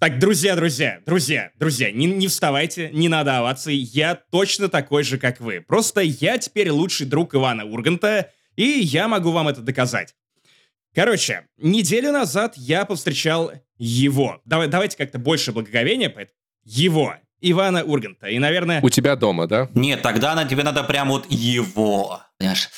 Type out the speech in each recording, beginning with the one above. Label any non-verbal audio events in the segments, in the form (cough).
Так, друзья, друзья, друзья, друзья, не, не вставайте, не надо оваций, я точно такой же, как вы. Просто я теперь лучший друг Ивана Урганта, и я могу вам это доказать. Короче, неделю назад я повстречал его. Давай, давайте как-то больше благоговения, поэтому его, Ивана Урганта. И, наверное... У тебя дома, да? Нет, тогда на тебе надо прям вот его. Понимаешь?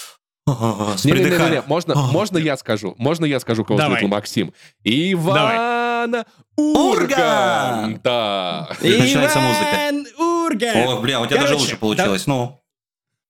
Не-не-не, можно, можно я скажу? Можно я скажу, кого встретил Максим? Ивана Урганта. И начинается музыка. Ургант! О, бля, у тебя даже лучше получилось. Ну,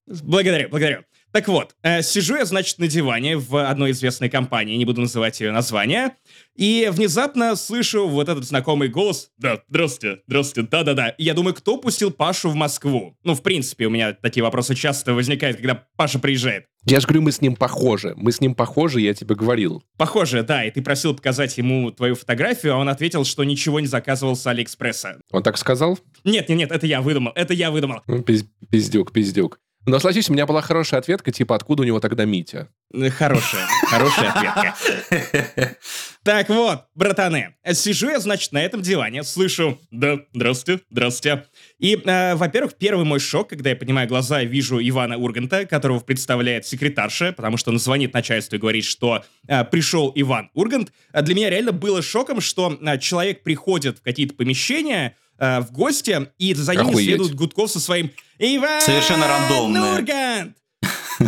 Благодарю, благодарю. Так вот, э, сижу я, значит, на диване в одной известной компании, не буду называть ее название, и внезапно слышу вот этот знакомый голос. Да, здравствуйте, здравствуйте, да-да-да. И я думаю, кто пустил Пашу в Москву? Ну, в принципе, у меня такие вопросы часто возникают, когда Паша приезжает. Я же говорю, мы с ним похожи. Мы с ним похожи, я тебе говорил. Похоже, да, и ты просил показать ему твою фотографию, а он ответил, что ничего не заказывал с Алиэкспресса. Он так сказал? Нет, нет, нет, это я выдумал, это я выдумал. Ну, пиз- пиздюк, пиздюк. Но, согласись, у меня была хорошая ответка, типа, откуда у него тогда Митя? Э, Хорошая, хорошая ответка. Так вот, братаны, сижу я, значит, на этом диване, слышу «Да, здравствуйте, здравствуйте». И, э, во-первых, первый мой шок, когда я поднимаю глаза вижу Ивана Урганта, которого представляет секретарша, потому что он звонит начальству и говорит, что э, пришел Иван Ургант. Для меня реально было шоком, что э, человек приходит в какие-то помещения, э, в гости, и за ним Охуеть. следует Гудков со своим «Иван Совершенно рандомное. Ургант!»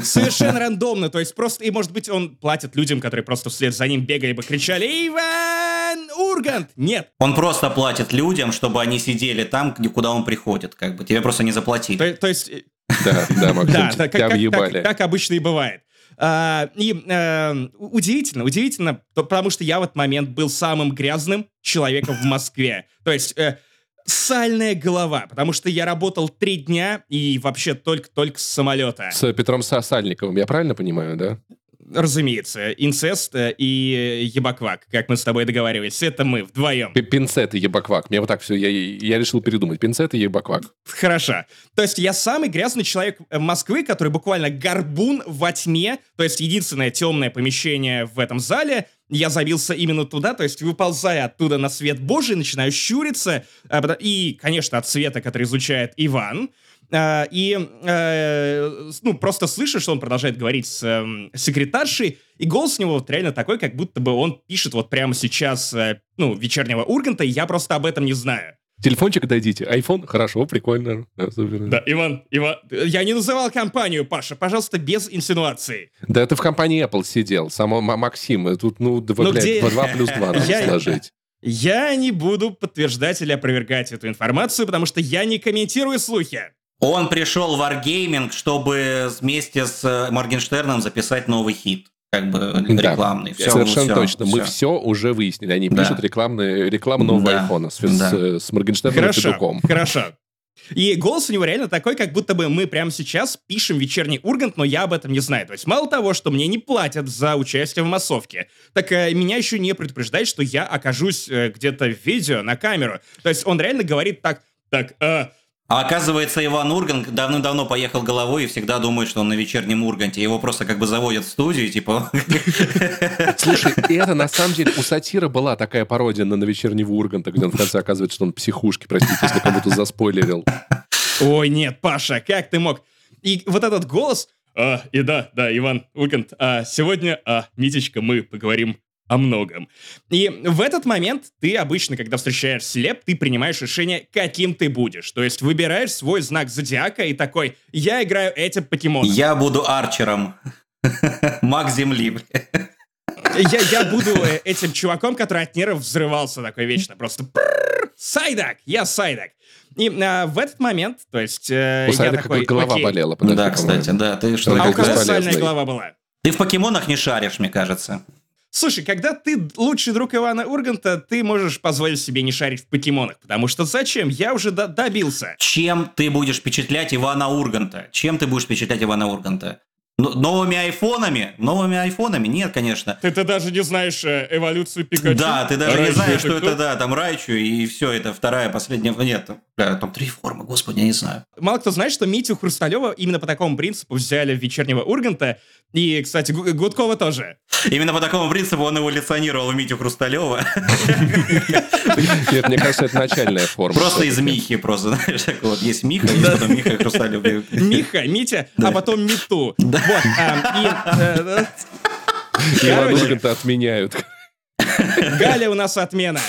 Совершенно рандомно, то есть просто, и может быть он платит людям, которые просто вслед за ним бегали бы, кричали «Иван Ургант!» Нет, он просто платит людям, чтобы они сидели там, где- куда он приходит. Как бы тебе просто не заплатили. то, то есть, Да, да, Максим, да, так, как- так- так обычно и бывает. А, и э, удивительно, удивительно, то- потому что я в этот момент был самым грязным человеком в Москве. То есть э, сальная голова, потому что я работал три дня и вообще только-только с самолета. С Петром Сосальниковым, я правильно понимаю, да? Разумеется, инцест э, и ебаквак, как мы с тобой договаривались, это мы вдвоем. Пинцет и ебаквак. Мне вот так все, я, я решил передумать. Пинцет и ебаквак. Хорошо. То есть я самый грязный человек э, Москвы, который буквально горбун во тьме, то есть единственное темное помещение в этом зале. Я забился именно туда, то есть выползая оттуда на свет Божий, начинаю щуриться, пота- и, конечно, от света, который излучает Иван, и, э, ну, просто слышу, что он продолжает говорить с эм, секретаршей, и голос у него вот реально такой, как будто бы он пишет вот прямо сейчас, э, ну, вечернего Урганта, и я просто об этом не знаю. Телефончик дойдите. Айфон? Хорошо, прикольно. Да, супер. Да, Иван, Иван, я не называл компанию, Паша, пожалуйста, без инсинуаций. Да ты в компании Apple сидел. Само Максим, э, тут, ну, Ну, где- два- два плюс два (laughs) надо Я- сложить. Я не буду подтверждать или опровергать эту информацию, потому что я не комментирую слухи. Он пришел в Wargaming, чтобы вместе с э, Моргенштерном записать новый хит. Как бы Да, рекламный. Всё, Совершенно всё, точно. Мы всё. все уже выяснили. Они Да. пишут рекламные, рекламу нового Да. айфона с, Да. с, с Моргенштерном и Хорошо, Федуком. хорошо. И голос у него реально такой, как будто бы мы прямо сейчас пишем вечерний Ургант, но я об этом не знаю. То есть мало того, что мне не платят за участие в массовке, так э, меня еще не предупреждает, что я окажусь э, где-то в видео на камеру. То есть он реально говорит так, так, э, А оказывается, Иван Ургант давным-давно поехал головой и всегда думает, что он на вечернем Урганте. Его просто как бы заводят в студию, типа... (laughs) Слушай, и это на самом деле у сатира была такая пародия на, на вечернего Урганта, где он в конце оказывается, что он психушки, простите, если кому-то заспойлерил. Ой, нет, Паша, как ты мог? И вот этот голос... «А, и да, да, Иван Ургант, а сегодня, а, Митечка, мы поговорим о многом. И в этот момент ты обычно, когда встречаешь слеп, ты принимаешь решение, каким ты будешь. То есть выбираешь свой знак зодиака и такой, я играю этим покемоном. Я буду арчером. (laughs) Маг земли. Я, я буду э, этим чуваком, который от нервов взрывался такой вечно. Просто «Прррр, Сайдак! Я Сайдак! И а, в этот момент, то есть э, У я Сайда такой, голова окей. болела. подожди, Да, кстати, да. Ты что, А у кого сальная голова была? Ты в покемонах не шаришь, мне кажется. Слушай, когда ты лучший друг Ивана Урганта, ты можешь позволить себе не шарить в покемонах, потому что зачем? Я уже до- добился. Чем ты будешь впечатлять Ивана Урганта? Чем ты будешь впечатлять Ивана Урганта? Новыми айфонами? Новыми айфонами? Нет, конечно. Ты, ты даже не знаешь э, эволюцию Пикачу. Да, ты даже не Райчу знаешь, что кто? это, да, там Райчу, и все, это вторая, последняя... Нет, бля, там три формы, господи, я не знаю. Мало кто знает, что Митю Хрусталева именно по такому принципу взяли в вечернего Урганта. И, кстати, Гу- Гудкова тоже. Именно по такому принципу он эволюционировал в Митю Хрусталева. Нет, мне кажется, это начальная форма. Просто из. Михи, просто, знаешь, так вот, есть Миха, есть потом Миха Хрусталев. Миха, Митя, Да. а потом Миту. Вот. А, и, э, Иван Короче. Урганта отменяют. Галя у нас отмена.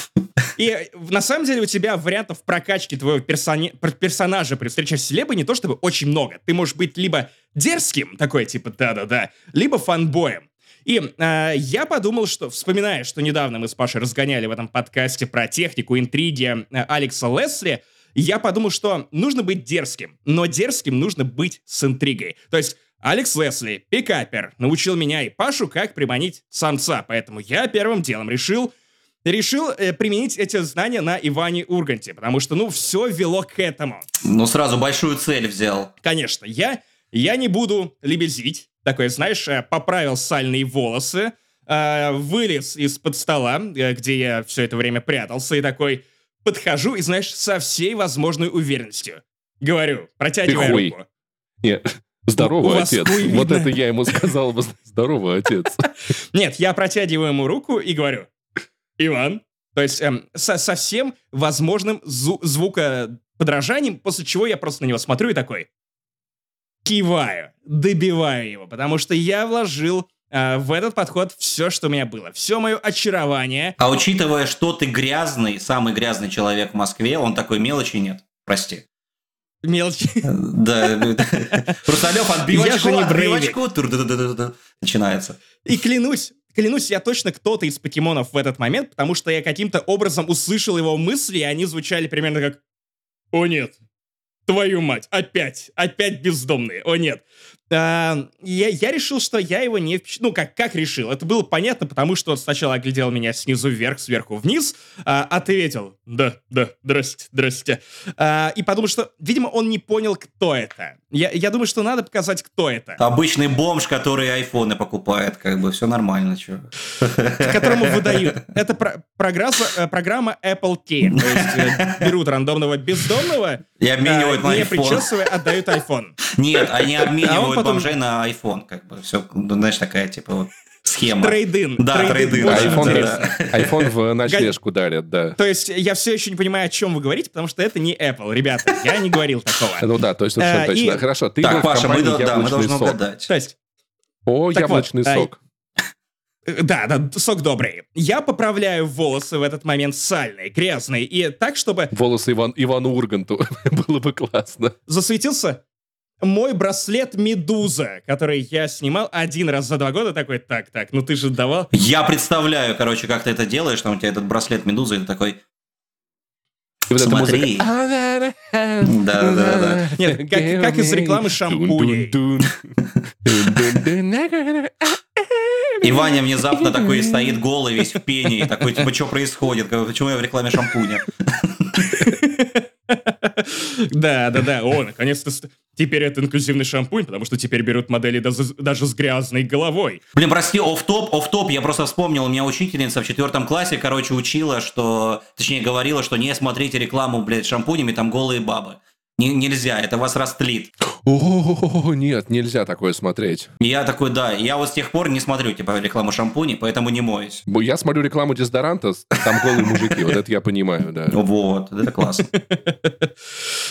И на самом деле у тебя вариантов прокачки твоего персони- пер- персонажа при встрече с селебой не то чтобы очень много. Ты можешь быть либо дерзким, такой типа да-да-да, либо фанбоем. И э, я подумал, что, вспоминая, что недавно мы с Пашей разгоняли в этом подкасте про технику, интриги э, Алекса Лесли, я подумал, что нужно быть дерзким, но дерзким нужно быть с интригой. То есть Алекс Лесли, пикапер, научил меня и Пашу, как приманить самца, поэтому я первым делом решил решил э, применить эти знания на Иване Урганте, потому что, ну, все вело к этому. Ну, сразу большую цель взял. Конечно, я, я не буду лебезить, такой, знаешь, э, поправил сальные волосы, э, вылез из-под стола, э, где я все это время прятался, и такой подхожу, и, знаешь, со всей возможной уверенностью. Говорю, хуй. руку. Нет, Вас отец. Вот это я ему сказал бы, (laughs) здоровый отец. (laughs) Нет, я протягиваю ему руку и говорю, Иван, то есть эм, со, со всем возможным зу- звукоподражанием, после чего я просто на него смотрю и такой киваю, добиваю его, потому что я вложил э, в этот подход все, что у меня было, все мое очарование. А учитывая, что ты грязный, самый грязный человек в Москве, он такой мелочи нет. Прости. Мелочи. Да. Хрусталев Я отбивочку, же не отбивочку. тур-ду-ду-ду-ду-ду. Начинается. И клянусь, клянусь, я точно кто-то из покемонов в этот момент, потому что я каким-то образом услышал его мысли, и они звучали примерно как «О нет, твою мать, опять, опять бездомные, о нет». А, я, я решил, что я его не... впечат- Ну, как, как решил? Это было понятно, потому что он сначала оглядел меня снизу вверх, сверху вниз, а, ответил «Да, да, здрасте, здрасте». А, и подумал, что, видимо, он не понял, кто это. Я, я думаю, что надо показать, кто это. Обычный бомж, который айфоны покупает, как бы все нормально, чё. которому выдают. Это про- э, программа Apple Care. То есть э, берут рандомного бездомного, И обменивают э, на не iPhone. причесывая, отдают iPhone. Нет, они обменивают потом- бомжей на iPhone, как бы все, знаешь, такая типа вот схема. Трейдин. Да, трейдин, очень да, (laughs) iPhone, в ночлежку дарят, да. То есть я все еще не понимаю, о чем вы говорите, потому что это не Apple. Ребята, я не говорил такого. Ну да, то есть совершенно Э, точно. и- Хорошо, ты был Так, в Паша, мы, компании да, мы «Яблочный должны сок». угадать. То есть, О, яблочный а, сок. э, да, да, сок добрый. Я поправляю волосы в этот момент сальные, грязные, и так, чтобы Волосы Иван, Ивану Урганту. (laughs) Было бы классно. засветился мой браслет Медуза, который я снимал один раз за два года. Такой, так, так, ну ты же давал. Я представляю, короче, как ты это делаешь, там у тебя этот браслет медузы, и ты такой, И вот Смотри. (laughs) да, да, да. Нет, (laughs) как, как из рекламы шампуней. (laughs) И Ваня внезапно такой стоит голый, весь в пене, и такой, типа, что происходит? Почему я в рекламе шампуня? (laughs) Да, да, да. О, наконец-то теперь это инклюзивный шампунь, потому что теперь берут модели даже, с грязной головой. Блин, прости, оф-топ, оф-топ, я просто вспомнил, у меня учительница в четвертом классе, короче, учила, что, точнее, говорила, что не смотрите рекламу, блядь, шампунями, там голые бабы. Не- нельзя, это вас растлит. О, нет, нельзя такое смотреть. Я такой, да, я вот с тех пор не смотрю, типа, рекламу шампуней, поэтому не моюсь. Я смотрю рекламу дезодоранта, там голые мужики, вот это я понимаю, да. Вот, это классно. (laughs)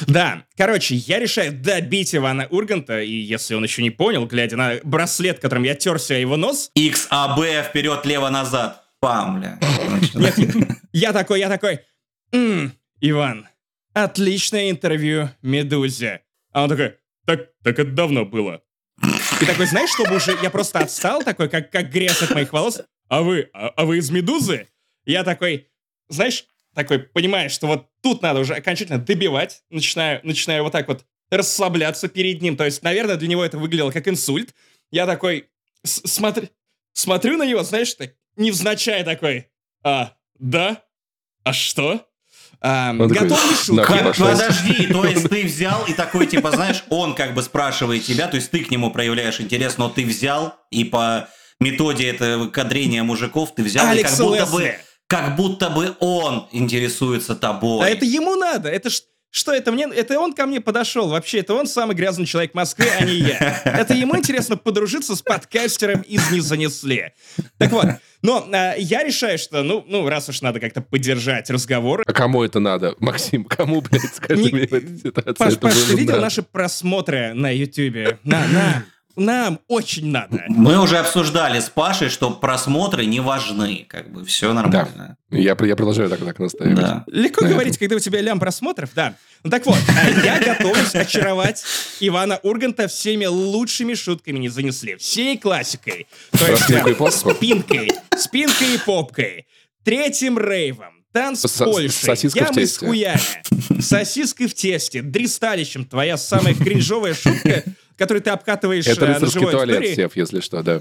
Да, короче, я решаю добить Ивана Урганта, и если он еще не понял, глядя на браслет, которым я терся его нос, XAB вперед, лево, назад. Пам, бля. (laughs) Я такой, я такой, «М, Иван, отличное интервью Медузе. А он такой, так, так это давно было. И такой, знаешь, чтобы уже я просто отстал, такой, как, как грязь от моих волос. А вы, а, а вы из Медузы? Я такой, знаешь, такой, понимаешь, что вот тут надо уже окончательно добивать. Начинаю, начинаю вот так вот расслабляться перед ним. То есть, наверное, для него это выглядело как инсульт. Я такой, смотри, смотрю на него, знаешь, так, невзначай такой, а, да? А что? Он такой, готов ли «На, шутки? Как- пошел. подожди, то есть ты взял и такой, типа, знаешь, он как бы спрашивает тебя, то есть ты к нему проявляешь интерес, но ты взял и по методе этого кадрения мужиков ты взял, и Алекс как будто бы, как будто бы он интересуется тобой. А это ему надо. Это ж- что это мне? Это он ко мне подошел. Вообще, это он самый грязный человек Москвы, а не я. Это ему интересно подружиться с подкастером из «Не занесли». Так вот, но а, я решаю, что, ну, ну, раз уж надо как-то поддержать разговор, А кому это надо? Максим, кому, блядь, скажи Не- мне в этой ситуации? Паш, Паш, ты видел надо? наши просмотры на Ютубе? На, на, нам очень надо. Мы уже обсуждали с Пашей, что просмотры не важны, как бы все нормально. Я, я продолжаю так, так настаивать. Да. Легко Да, говорить, когда у тебя лям просмотров, да. Ну так вот, а я готовлюсь очаровать Ивана Урганта всеми лучшими шутками не занесли. Всей классикой. То есть спинкой, спинкой и попкой, третьим рейвом, танц С- в ямой с хуями, сосиской в тесте, дристалищем, твоя самая кринжовая шутка, которую ты обкатываешь Это э, на рыцарский живой туалет, аудитории. Сев, если что, да.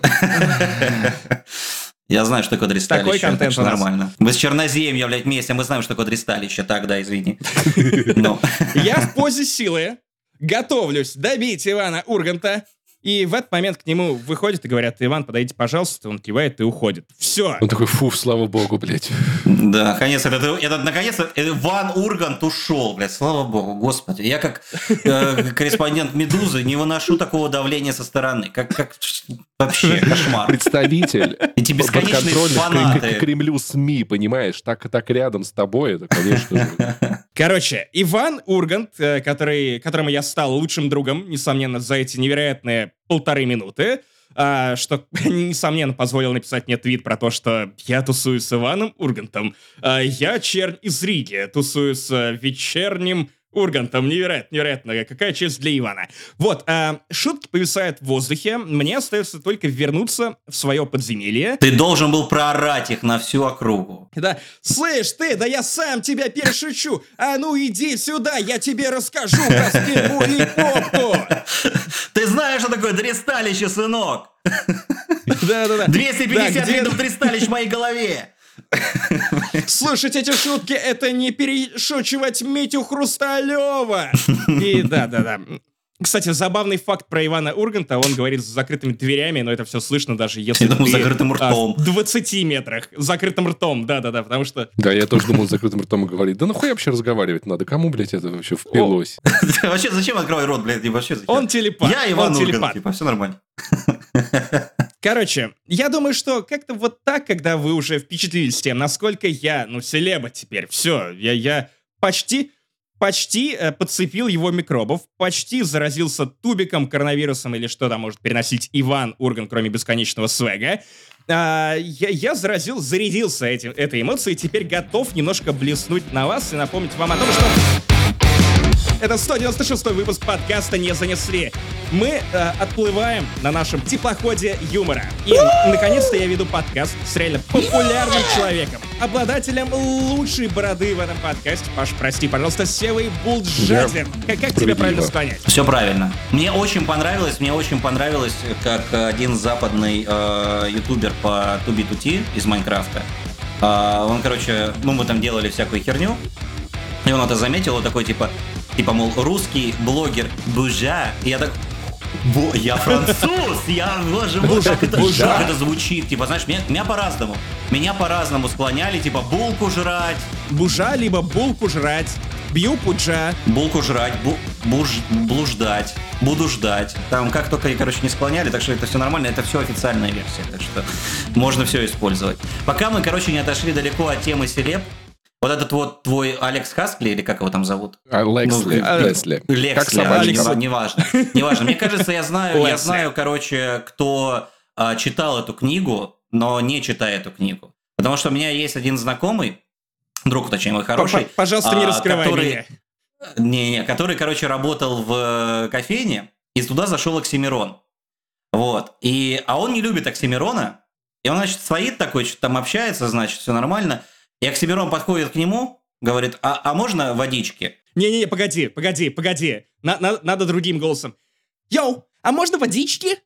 Я знаю, что такое дристалище. Такой контент так нормально. Мы с Черноземьем, я, блядь, вместе, мы знаем, что такое дристалище. Так, да, извини. (laughs) Я в позе силы готовлюсь добить Ивана Урганта, и в этот момент к нему выходят и говорят, Иван, подойдите, пожалуйста, он кивает и уходит. Все. Он такой, фу, слава богу, блядь. Да, наконец, этот, этот, наконец, Ван Ургант ушел, блядь, слава богу, господи. Я как э, корреспондент «Медузы» не выношу такого давления со стороны. Как, как вообще кошмар. Представитель Эти бесконечные фанаты. к- Кремлю СМИ, понимаешь, так, так рядом с тобой, это, конечно же. Короче, Иван Ургант, э, который, которому я стал лучшим другом, несомненно, за эти невероятные полторы минуты, а, что, (laughs) несомненно, позволил написать мне твит про то, что я тусую с Иваном Ургантом, а я чернь из Риги, тусую с э, вечерним Ургантом. Невероятно, невероятно. Какая честь для Ивана. Вот, а, шутки повисают в воздухе. Мне остается только вернуться в свое подземелье. Ты должен был проорать их на всю округу. Да, слышь ты, да я сам тебя перешучу. А ну иди сюда, я тебе расскажу про спинку и попку. (laughs) Ты знаешь, что такое дристалище, сынок? Да-да-да. 250 (laughs) Да, где- видов дристалищ в моей голове. Слушать эти шутки — это не перешучивать Митю Хрусталева. И да-да-да. Кстати, забавный факт про Ивана Урганта. Он говорит с закрытыми дверями, но это все слышно даже если Я думал, ты, закрытым а, ртом. в 20 метрах. Закрытым ртом, да-да-да, потому что... Да, я тоже думал, с закрытым ртом говорить. Да нахуй вообще разговаривать надо? Кому, блядь, это вообще впилось? (laughs) Вообще, зачем открывай рот, блядь, вообще? Он телепат. Я Иван он Ургант, типа, все нормально. (laughs) Короче, я думаю, что как-то вот так, когда вы уже впечатлились тем, насколько я, ну, селеба теперь, все, я, я почти, почти э, подцепил его микробов, почти заразился тубиком, коронавирусом или что там может переносить Иван Урган, кроме бесконечного свега. А, я, я заразил, зарядился этим, этой эмоцией, теперь готов немножко блеснуть на вас и напомнить вам о том, что... Это 196 выпуск подкаста «Не занесли». Мы э, отплываем на нашем теплоходе юмора. И, наконец-то, я веду подкаст с реально популярным человеком, обладателем лучшей бороды в этом подкасте. Паш, прости, пожалуйста, Севой Булджадин. Как, как тебя правильно склонять? Все правильно. Мне очень понравилось, мне очень понравилось, как один западный э, ютубер по Туби Тути из Майнкрафта. э, он, короче, ну мы там делали всякую херню, и он это заметил, вот такой типа, типа, мол, русский блогер Бужа. И я так, Бо, я француз, я, боже мой, как это, как это звучит, типа, знаешь, меня, меня по-разному, меня по-разному склоняли, типа, булку жрать, Бужа, либо булку жрать. Бью пуджа. Булку жрать, бу- буж- блуждать, буду ждать. Там как только, короче, не склоняли, так что это все нормально, это все официальная версия, так что можно все использовать. Пока мы, короче, не отошли далеко от темы селеб, вот этот вот твой Алекс Хаскли, или как его там зовут? Лексли, Ну, а, Лесли. Как Лексли, собачка. не- неважно. Неважно. Мне кажется, я знаю, я знаю, короче, кто а, читал эту книгу, но не читая эту книгу. Потому что у меня есть один знакомый, друг, точнее, мой хороший, Пожалуйста, не а, раскрывай который- меня. не-не, который, короче, работал в э, кофейне, и туда зашел Оксимирон. Вот. И, а он не любит Оксимирона, и он, значит, стоит такой, что-то там общается, значит, все нормально. И Оксимирон подходит к нему, говорит, а, а можно водички? Не-не-не, погоди, погоди, погоди. На- на- надо другим голосом. Йоу, а можно водички?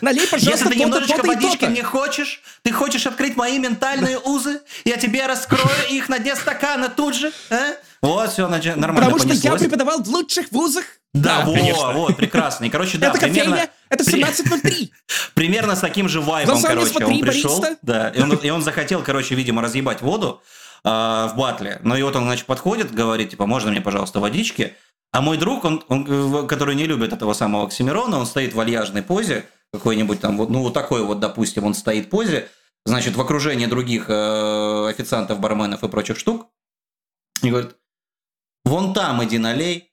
Налей, пожалуйста, Если ты немножечко то-то водички то-то. не хочешь, ты хочешь открыть мои ментальные узы, я тебе раскрою их на дне стакана тут же, а? Вот, все, нормально Потому что я понеслось. преподавал в лучших вузах. Да, вот, конечно. вот, прекрасно. И, короче, да, это примерно... это при- 17.03. (laughs) Примерно с таким же вайбом, короче, смотри, он пришел. бариста. Да, и он, и он захотел, короче, видимо, разъебать воду а, в батле. Ну и вот он, значит, подходит, говорит, типа, можно мне, пожалуйста, водички? А мой друг, он, он, э, который не любит этого самого Оксимирона, он стоит в вальяжной позе, какой-нибудь там, ну вот такой вот, допустим, он стоит в позе, значит, в окружении других э, официантов, барменов и прочих штук, и говорит, вон там иди налей,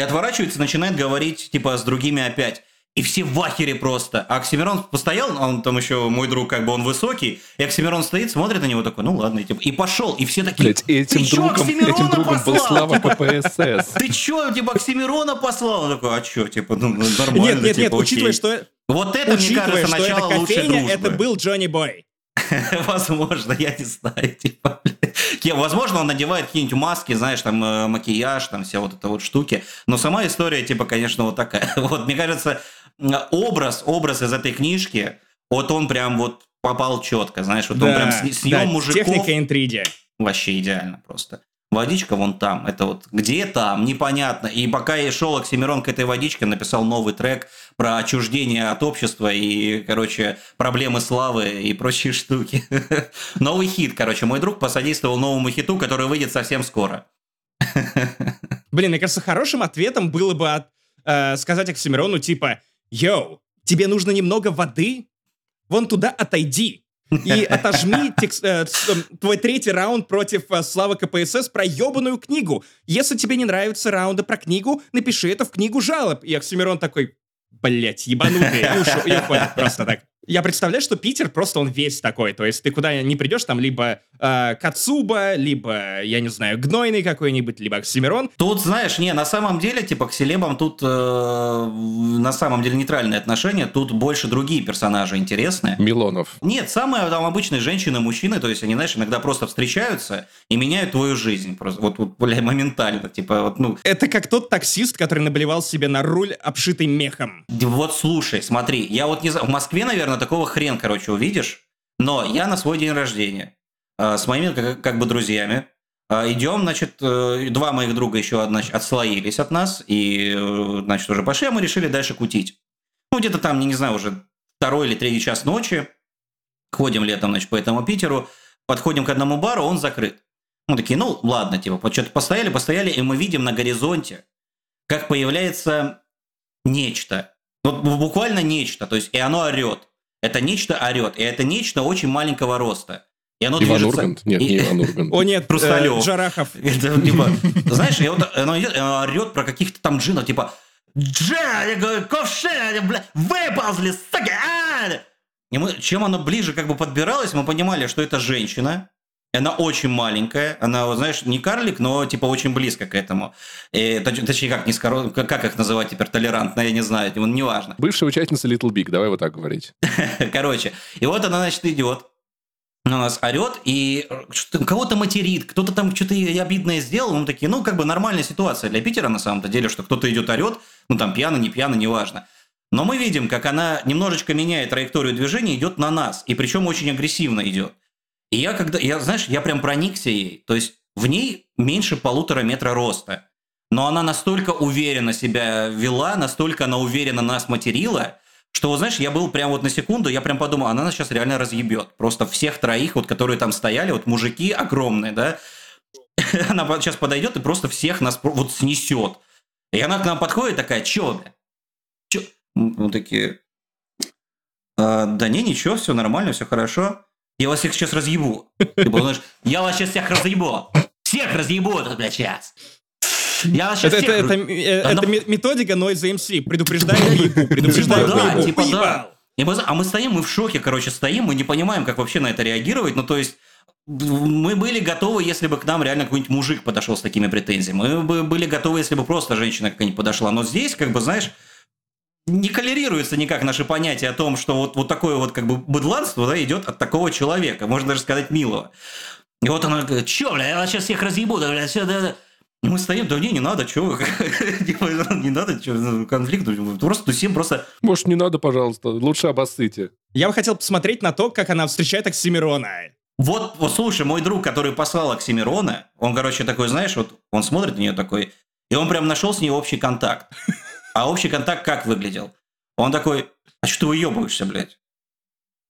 и отворачивается, начинает говорить, типа, с другими опять. И все в ахере просто. А Оксимирон постоял, он там еще, мой друг, как бы он высокий, и Оксимирон стоит, смотрит на него такой, ну ладно, и, типа, и пошел. И все такие, Блять, этим ты чё, другом, Оксимирона этим другом был послал? Слава Типа, КПСС. Ты чё, типа, Оксимирона послал? Он такой, а чё, типа, ну, ну, нормально, Нет, нет, типа, нет, учитывая, окей». что, Вот это, мне учитывая, кажется, начало лучшей дружбы. это был Джонни Бой. (laughs) Возможно, я не знаю. Типа, возможно, он надевает какие-нибудь маски, знаешь, там э, макияж, там вся вот эта вот штуки. Но сама история, типа, конечно, вот такая. (laughs) Вот, мне кажется, образ, образ из этой книжки, вот он прям вот попал четко, знаешь, вот он прям с, с да, мужиков техника интриги. вообще идеально просто. Водичка вон там, это вот где там, непонятно. И пока я шел Оксимирон к этой водичке, написал новый трек про отчуждение от общества и, короче, проблемы славы и прочие штуки. (laughs) Новый хит, короче, мой друг посодействовал новому хиту, который выйдет совсем скоро. (laughs) Блин, мне кажется, хорошим ответом было бы от, э, сказать Оксимирону типа «Йоу, тебе нужно немного воды? Вон туда отойди». И отожми текст- э, эм, твой третий раунд против э, Славы КПСС про ебаную книгу. Если тебе не нравятся раунды про книгу, напиши это в книгу жалоб. И Оксимирон такой, блять, ебанутый. И ушел, просто так. Я представляю, что Питер просто он весь такой. То есть ты куда не придешь, там либо э, Кацуба, либо, я не знаю, Гнойный какой-нибудь, либо Оксимирон. Тут, знаешь, не, на самом деле, типа, к селебам тут э, на самом деле нейтральные отношения, тут больше другие персонажи интересные. Милонов. Нет, самые там обычные женщины, мужчины, то есть они, знаешь, иногда просто встречаются и меняют твою жизнь. Просто вот, вот бля, моментально. Типа, вот, ну, Это как тот таксист, который наблевал себе на руль, обшитый мехом. вот слушай, смотри, я вот не знаю, в Москве, наверное, такого хрен, короче, увидишь, но я на свой день рождения э, с моими как, как бы друзьями э, идем, значит, э, два моих друга еще значит, отслоились от нас и, значит, уже пошли, а мы решили дальше кутить. Ну, где-то там, не, не знаю, уже второй или третий час ночи, ходим летом, значит, по этому Питеру, подходим к одному бару, он закрыт. Мы такие, ну, ладно, типа, что-то постояли, постояли, и мы видим на горизонте, как появляется нечто. Вот буквально нечто, то есть, и оно орет. Это нечто орет, и это нечто очень маленького роста. И оно Иван движется. Ургант? Нет, и- не Иван Ургант. О нет, Хрусталев. э, Джарахов. (laughs) Это, типа, знаешь, вот оно, оно орет про каких-то там джинов, типа «Джа, я говорю, ковши, бля, выползли, сука, а!» И мы, чем оно ближе как бы подбиралось, мы понимали, что это женщина, и она очень маленькая, она, вот, знаешь, не карлик, но типа очень близко к этому. И, точ- точнее, как, не скоро, как, их называть теперь, толерантно, я не знаю, типа, неважно. Бывшая участница Little Big, давай вот так говорить. (laughs) Короче, и вот она, значит, идет, на нас орет и что-то- кого-то материт, кто-то там что-то обидное сделал, мы такие, ну, как бы нормальная ситуация для Питера на самом-то деле, что кто-то идет орет, ну, там, пьяно, не пьяно, неважно. Но мы видим, как она немножечко меняет траекторию движения, идет на нас, и причем очень агрессивно идет. И я когда, я, знаешь, я прям проникся ей, то есть в ней меньше полутора метра роста, но она настолько уверенно себя вела, настолько она уверенно нас материла, что, знаешь, я был прям вот на секунду, я прям подумал, она нас сейчас реально разъебет. Просто всех троих, вот, которые там стояли, вот мужики огромные, да, (laughs) она сейчас подойдет и просто всех нас вот снесет. И она к нам подходит такая, чё, бля? Чё? Мы такие, «А, да не, ничего, все нормально, все хорошо. Я вас всех сейчас разъебу. Типа, знаешь, я вас сейчас всех разъебу. Всех разъебу тут, бля, сейчас. Я сейчас Это, это, всех... это, э, Оно- это ме- методика Noise MC. Предупреждаю ебу, предупреждаю Типа да, ебу. типа да. А мы стоим, мы в шоке, короче, стоим, мы не понимаем, как вообще на это реагировать. Ну, то есть, мы были готовы, если бы к нам реально какой-нибудь мужик подошел с такими претензиями. Мы бы были готовы, если бы просто женщина какая-нибудь подошла. Но здесь, как бы, знаешь, не коллерируется никак наше понятие о том, что вот, вот такое вот как бы быдланство да, идет от такого человека, можно даже сказать милого. И вот она говорит, чё, бля, я вас сейчас всех разъебу, да, бля, всё, да, да». И мы стоим, да не, не надо, чего (laughs) типа, не надо, чё, конфликт, просто тусим, просто... Может, не надо, пожалуйста, лучше обоссыте. Я бы хотел посмотреть на то, как она встречает Оксимирона. Вот, вот, слушай, мой друг, который послал Оксимирона, он, короче, такой, знаешь, вот он смотрит на нее такой, и он прям нашел с ней общий контакт. (laughs) А общий контакт как выглядел? Он такой, а что ты выебываешься, блядь?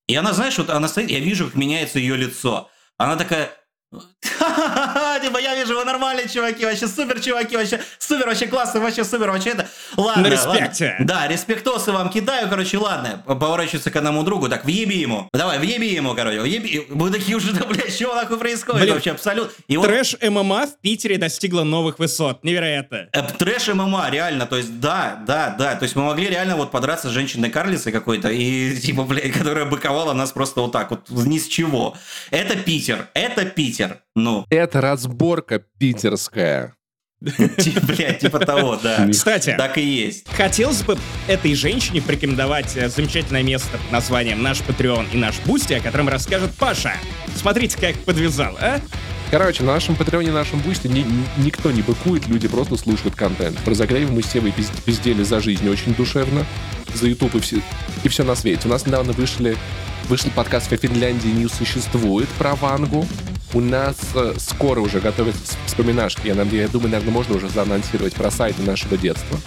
И она, знаешь, вот она стоит, я вижу, как меняется ее лицо. Она такая, Типа, я вижу, вы нормальные чуваки, вообще супер чуваки, вообще супер, вообще классно, вообще супер, вообще это. Ладно, респекте. Да, респектосы вам кидаю, короче, ладно. Поворачивается к одному другу, так, въеби ему. Давай, въеби ему, короче, въеби. Мы такие уже, да, блядь, что нахуй происходит вообще, абсолютно. И Трэш ММА в Питере достигла новых высот. Невероятно. э, трэш ММА, реально, то есть, да, да, да, то есть мы могли реально вот подраться с женщиной-карлицей какой-то, и, типа, блядь, (laughs) которая быковала нас просто вот так вот, ни с чего. Это Питер, это Питер, ну, Это разборка питерская. (laughs) блядь, типа того, да. Кстати, Так и есть. хотелось бы этой женщине порекомендовать э, замечательное место под названием «Наш Patreon» и «Наш Boosty», о котором расскажет Паша. Смотрите, как подвязал, а? Короче, на нашем Patreon е, на нашем Boosty ни- ни- никто не быкует, люди просто слушают контент. Про Загрейв мы с Севой пиз- пиздели за жизнь очень душевно, за YouTube и все, и все на свете. У нас недавно вышли, вышел подкаст «Во Финляндии не существует» про Вангу. У нас э, скоро уже готовятся вс- вспоминашки. Я, я думаю, наверное, можно уже заанонсировать про сайты нашего детства.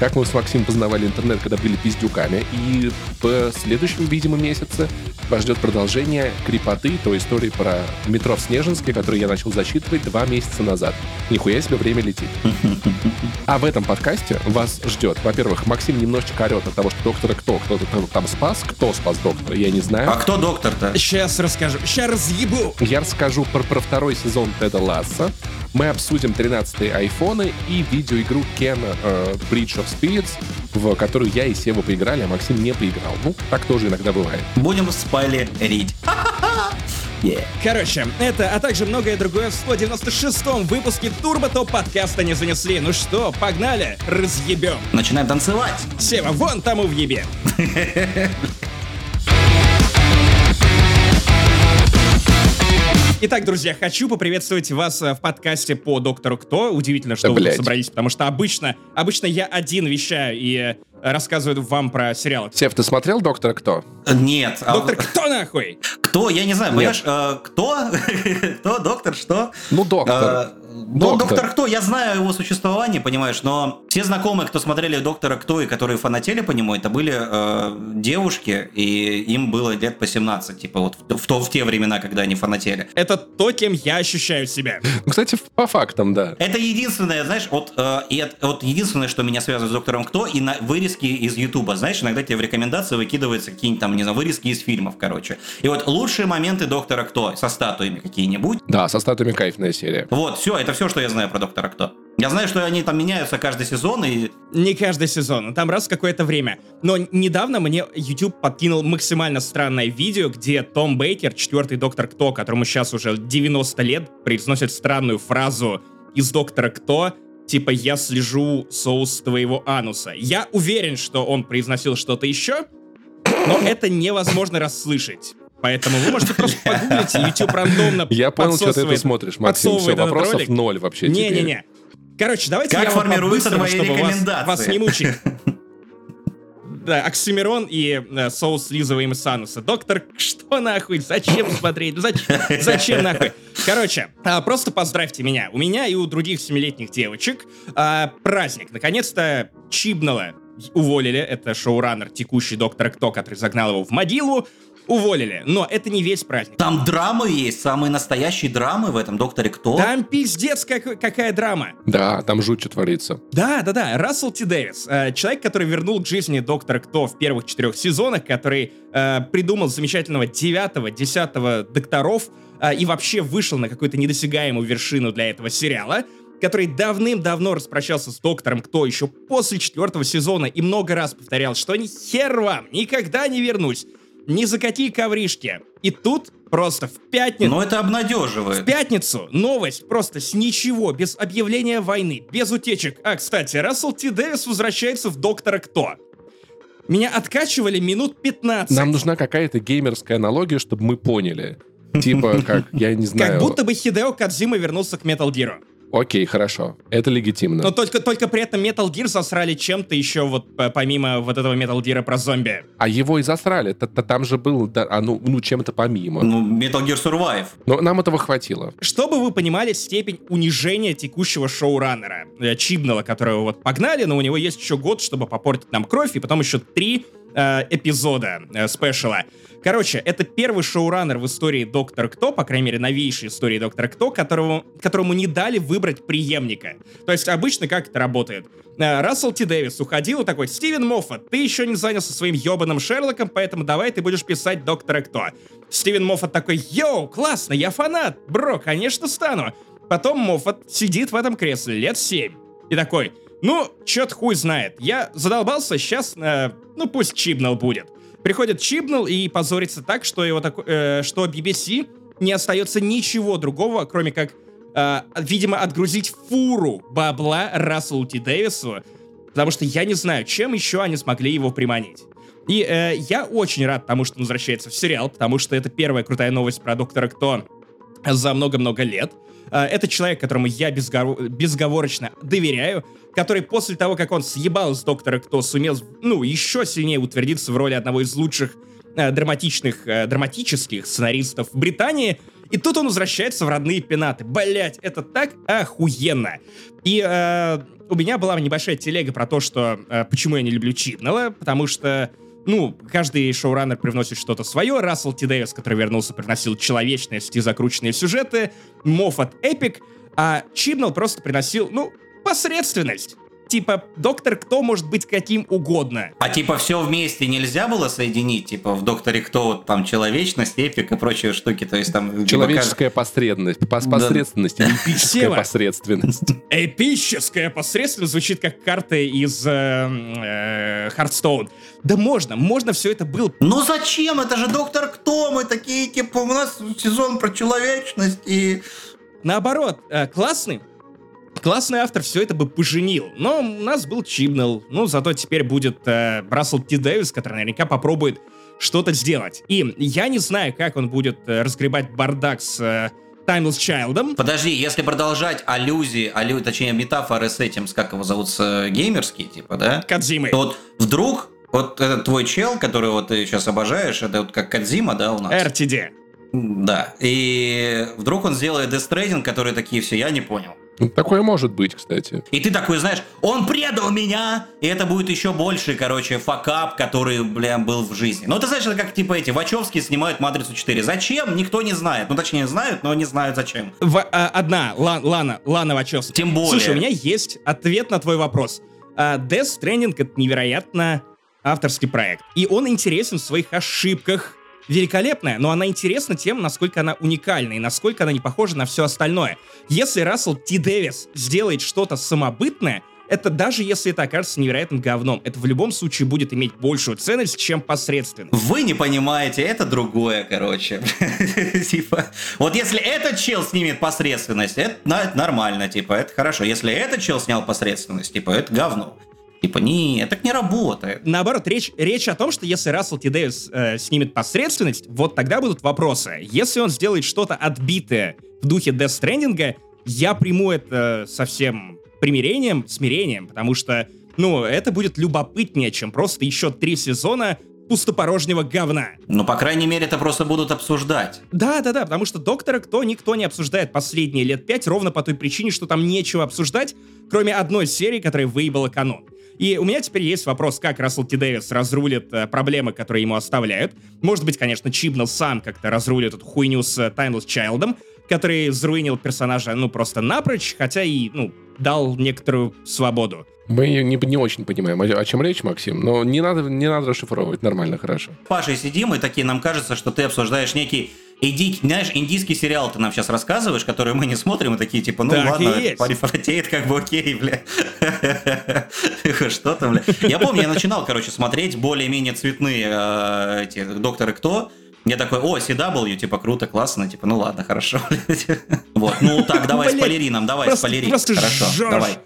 Как мы с Максимом познавали интернет, когда были пиздюками. И в следующем, видимо, месяце вас ждет продолжение крепоты, той истории про метро в Снежинске, которую я начал зачитывать два месяца назад. Нихуя себе время летит. (laughs) А в этом подкасте вас ждет, во-первых, Максим немножечко орет от того, что доктора кто, кто-то там- там спас, кто спас доктора, я не знаю. А кто доктор-то? Сейчас расскажу. Сейчас разъебу. Я расскажу про, про второй сезон Теда Ласса. Мы обсудим 13-е айфоны и видеоигру Ken э, Bridge of Spirits, в которую я и Сева поиграли, а Максим не поиграл. Ну, так тоже иногда бывает. Будем спойлерить. (laughs) Yeah. Короче, это, а также многое другое в 196-м выпуске Турбо Топ подкаста не занесли. Ну что, погнали, разъебем. Начинаем танцевать. Сева, вон тому въебе. (laughs) Итак, друзья, хочу поприветствовать вас э, в подкасте по Доктору Кто. Удивительно, что Да, вы тут блядь. собрались, потому что обычно, обычно я один вещаю и э, рассказываю вам про сериалы. Сев, ты смотрел «Доктора кто»? Нет. а Доктор Кто нахуй? Кто? Я не знаю, понимаешь, э, кто? (laughs) Кто? Доктор? Что? Ну, доктор. Ну, Доктор. доктор кто? Я знаю его существование, понимаешь, но все знакомые, кто смотрели доктора кто и которые фанатели по нему, это были э, девушки, и им было лет по 17, типа вот в, в то, в те времена, когда они фанатели. Это то, кем я ощущаю себя. Ну, кстати, по фактам, да. Это единственное, знаешь, вот, э, и от- вот единственное, что меня связывает с доктором Кто, и на вырезки из Ютуба. Знаешь, иногда тебе в рекомендации выкидываются какие-нибудь там, не знаю, вырезки из фильмов, короче. И вот лучшие моменты доктора Кто со статуями какие-нибудь. Да, со статуями кайфная серия. Вот, все, это все, что я знаю про доктора Кто. Я знаю, что они там меняются каждый сезон, и Не каждый сезон, там раз в какое-то время. Но недавно мне YouTube подкинул максимально странное видео, где Том Бейкер, четвертый доктор Кто, которому сейчас уже 90 лет, произносит странную фразу из доктора Кто, типа «Я слежу соус твоего ануса». Я уверен, что он произносил что-то еще, но это невозможно расслышать. Поэтому вы можете просто погуглить, YouTube рандомно Я понял, что ты это смотришь, Максим. Все, вопросов ролик. ноль вообще. Не-не-не. Короче, давайте Как я вам формируются твои чтобы вас- рекомендации? Вас, не мучить. (laughs) Да, Оксимирон и э, соус слизываем из ануса. Доктор, что нахуй? Зачем смотреть? Ну, Зачем, (laughs) зачем нахуй? Короче, а, просто поздравьте меня. У меня и у других семилетних девочек а, праздник. Наконец-то Чибнала уволили. Это шоураннер, текущий доктор Кто, который загнал его в могилу. Уволили. Но это не весь праздник. там драмы есть, самые настоящие драмы в этом докторе Кто. Там пиздец как- какая драма. Да, там жуть что творится. Да, да, да, Рассел Ти Дэвис, э, человек, который вернул к жизни доктора Кто в первых четырех сезонах, который э, придумал замечательного девятого, десятого докторов э, и вообще вышел на какую-то недосягаемую вершину для этого сериала, который давным-давно распрощался с доктором Кто еще после четвертого сезона и много раз повторял, что ни хер вам, никогда не вернусь, ни за какие ковришки. И тут просто в пятницу... Но это В обнадеживает. пятницу новость просто с ничего, без объявления войны, без утечек. А, кстати, Рассел Ти Дэвис возвращается в Доктора Кто. Меня откачивали минут 15. Нам нужна какая-то геймерская аналогия, чтобы мы поняли. Типа, как, я не знаю... Как будто бы Хидео Кадзима вернулся к Metal Gear. Окей, хорошо. Это легитимно. Но только, только при этом Metal Gear засрали чем-то еще вот помимо вот этого Metal Gear про зомби. А его и засрали. Т -т Там же был, да, а, ну, ну чем-то помимо. Ну, Metal Gear Survive. Но нам этого хватило. Чтобы вы понимали степень унижения текущего шоураннера, э, Чибнала, которого вот погнали, но у него есть еще год, чтобы попортить нам кровь, и потом еще три э, эпизода э, special а. Короче, это первый шоураннер в истории Доктора Кто, по крайней мере, новейшей истории Доктора Кто, которого, которому не дали выбрать преемника. То есть обычно как это работает? Э, Рассел Ти Дэвис уходил и такой, Стивен Моффат, ты еще не занялся своим ебаным Шерлоком, поэтому давай ты будешь писать Доктора Кто. Стивен Моффат такой, yo, классно, я фанат, бро, конечно стану. Потом Моффат сидит в этом кресле лет 7 и такой, ну, чё-то хуй знает. Я задолбался, сейчас, э, ну пусть Чибнал будет. Приходит Чибнал и позорится так, что его так, э, что BBC не остается ничего другого, кроме как, э, видимо, отгрузить фуру бабла Расселу Ти Дэвису, потому что я не знаю, чем еще они смогли его приманить. И э, я очень рад тому, что он возвращается в сериал, потому что это первая крутая новость про Доктора Кто за много-много лет. Э, это человек, которому я безгор... безговорочно доверяю, который после того, как он съебал с Доктора Кто, сумел, ну, еще сильнее утвердиться в роли одного из лучших э, драматичных, э, драматических сценаристов Британии, и тут он возвращается в родные пенаты. Блять, это так охуенно. И э, у меня была небольшая телега про то, что э, почему я не люблю Чипнелла, потому что ну, каждый шоураннер привносит что-то свое. Рассел Ти Дэвис, который вернулся, приносил человечность и закрученные сюжеты. Моффат epic. А Чибнал просто приносил, ну, посредственность типа, доктор Кто может быть каким угодно. А типа все вместе нельзя было соединить? Типа в докторе Кто вот там человечность, epic и прочие штуки, то есть там... Человеческая посредственность, посредственность, да. эпическая посредственность. Эпическая посредственность звучит как карта из Hearthstone. Э, э, да можно, можно все это было. Ну зачем? Это же доктор Кто? Мы такие, типа, у нас сезон про человечность и... Наоборот, э, классный, Классный автор все это бы поженил, но у нас был Чибнелл, ну зато теперь будет э, Рассел Ти Дэвис, который наверняка попробует что-то сделать. И я не знаю, как он будет э, разгребать бардак с э, Timeless Child'ом. Подожди, если продолжать аллюзии, аллю, точнее метафоры с этим, с как его зовут, с э, геймерский, типа, да? Кадзимой. То вот вдруг вот этот твой чел, которого ты сейчас обожаешь, это вот как Кадзима, да, у нас? RTD. Да. И вдруг он сделает Death Stranding, которые такие все, я не понял. Такое может быть, кстати. И ты такой, знаешь, он предал меня, и это будет еще больше, короче, факап, который, бля, был в жизни. Ну, ты знаешь, это как, типа, эти Вачовские снимают «Матрицу 4». Зачем? Никто не знает. Ну, точнее, знают, но не знают зачем. В, а, одна, Ла, Лана, Лана Вачовская. Тем более. Слушай, у меня есть ответ на твой вопрос. А, Death Stranding — это невероятно авторский проект. И он интересен в своих ошибках, великолепная, но она интересна тем, насколько она уникальна и насколько она не похожа на все остальное. Если Рассел Ти Дэвис сделает что-то самобытное, это даже если это окажется невероятным говном, это в любом случае будет иметь большую ценность, чем посредственность. Вы не понимаете, это другое, короче. (laughs) Типа, вот если этот чел снимет посредственность, это нормально, типа, это хорошо. Если этот чел снял посредственность, типа, это говно. Типа, не, так не работает. Наоборот, речь, речь о том, что если Рассел Ти Дэвис э, снимет посредственность, вот тогда будут вопросы. Если он сделает что-то отбитое в духе Death Stranding, я приму это со всем примирением, смирением, потому что, ну, это будет любопытнее, чем просто еще три сезона пустопорожнего говна. Ну, по крайней мере, это просто будут обсуждать. Да, да, да, потому что доктора кто никто не обсуждает последние лет пять, ровно по той причине, что там нечего обсуждать, кроме одной серии, которая выебала канон. И у меня теперь есть вопрос, как Рассел Ти Дэвис разрулит э, проблемы, которые ему оставляют. Может быть, конечно, Чибнал сам как-то разрулит эту хуйню с э, Timeless Child'ом, который заруинил персонажа, ну, просто напрочь, хотя и, ну, дал некоторую свободу. Мы не, не очень понимаем, о, чем речь, Максим, но не надо, не надо расшифровывать, нормально, хорошо. Пашей сидим, и такие, нам кажется, что ты обсуждаешь некий Иди, знаешь, индийский сериал ты нам сейчас рассказываешь, который мы не смотрим, и такие, типа, ну так ладно, парень как бы окей, бля. (laughs) Что там, бля. Я помню, я начинал, короче, смотреть более-менее цветные э, эти «Докторы Кто», я такой, о, CW, типа, круто, классно, типа, ну ладно, хорошо. (laughs) Вот, ну так, давай спойлери нам, давай спойлери. Хорошо, давай.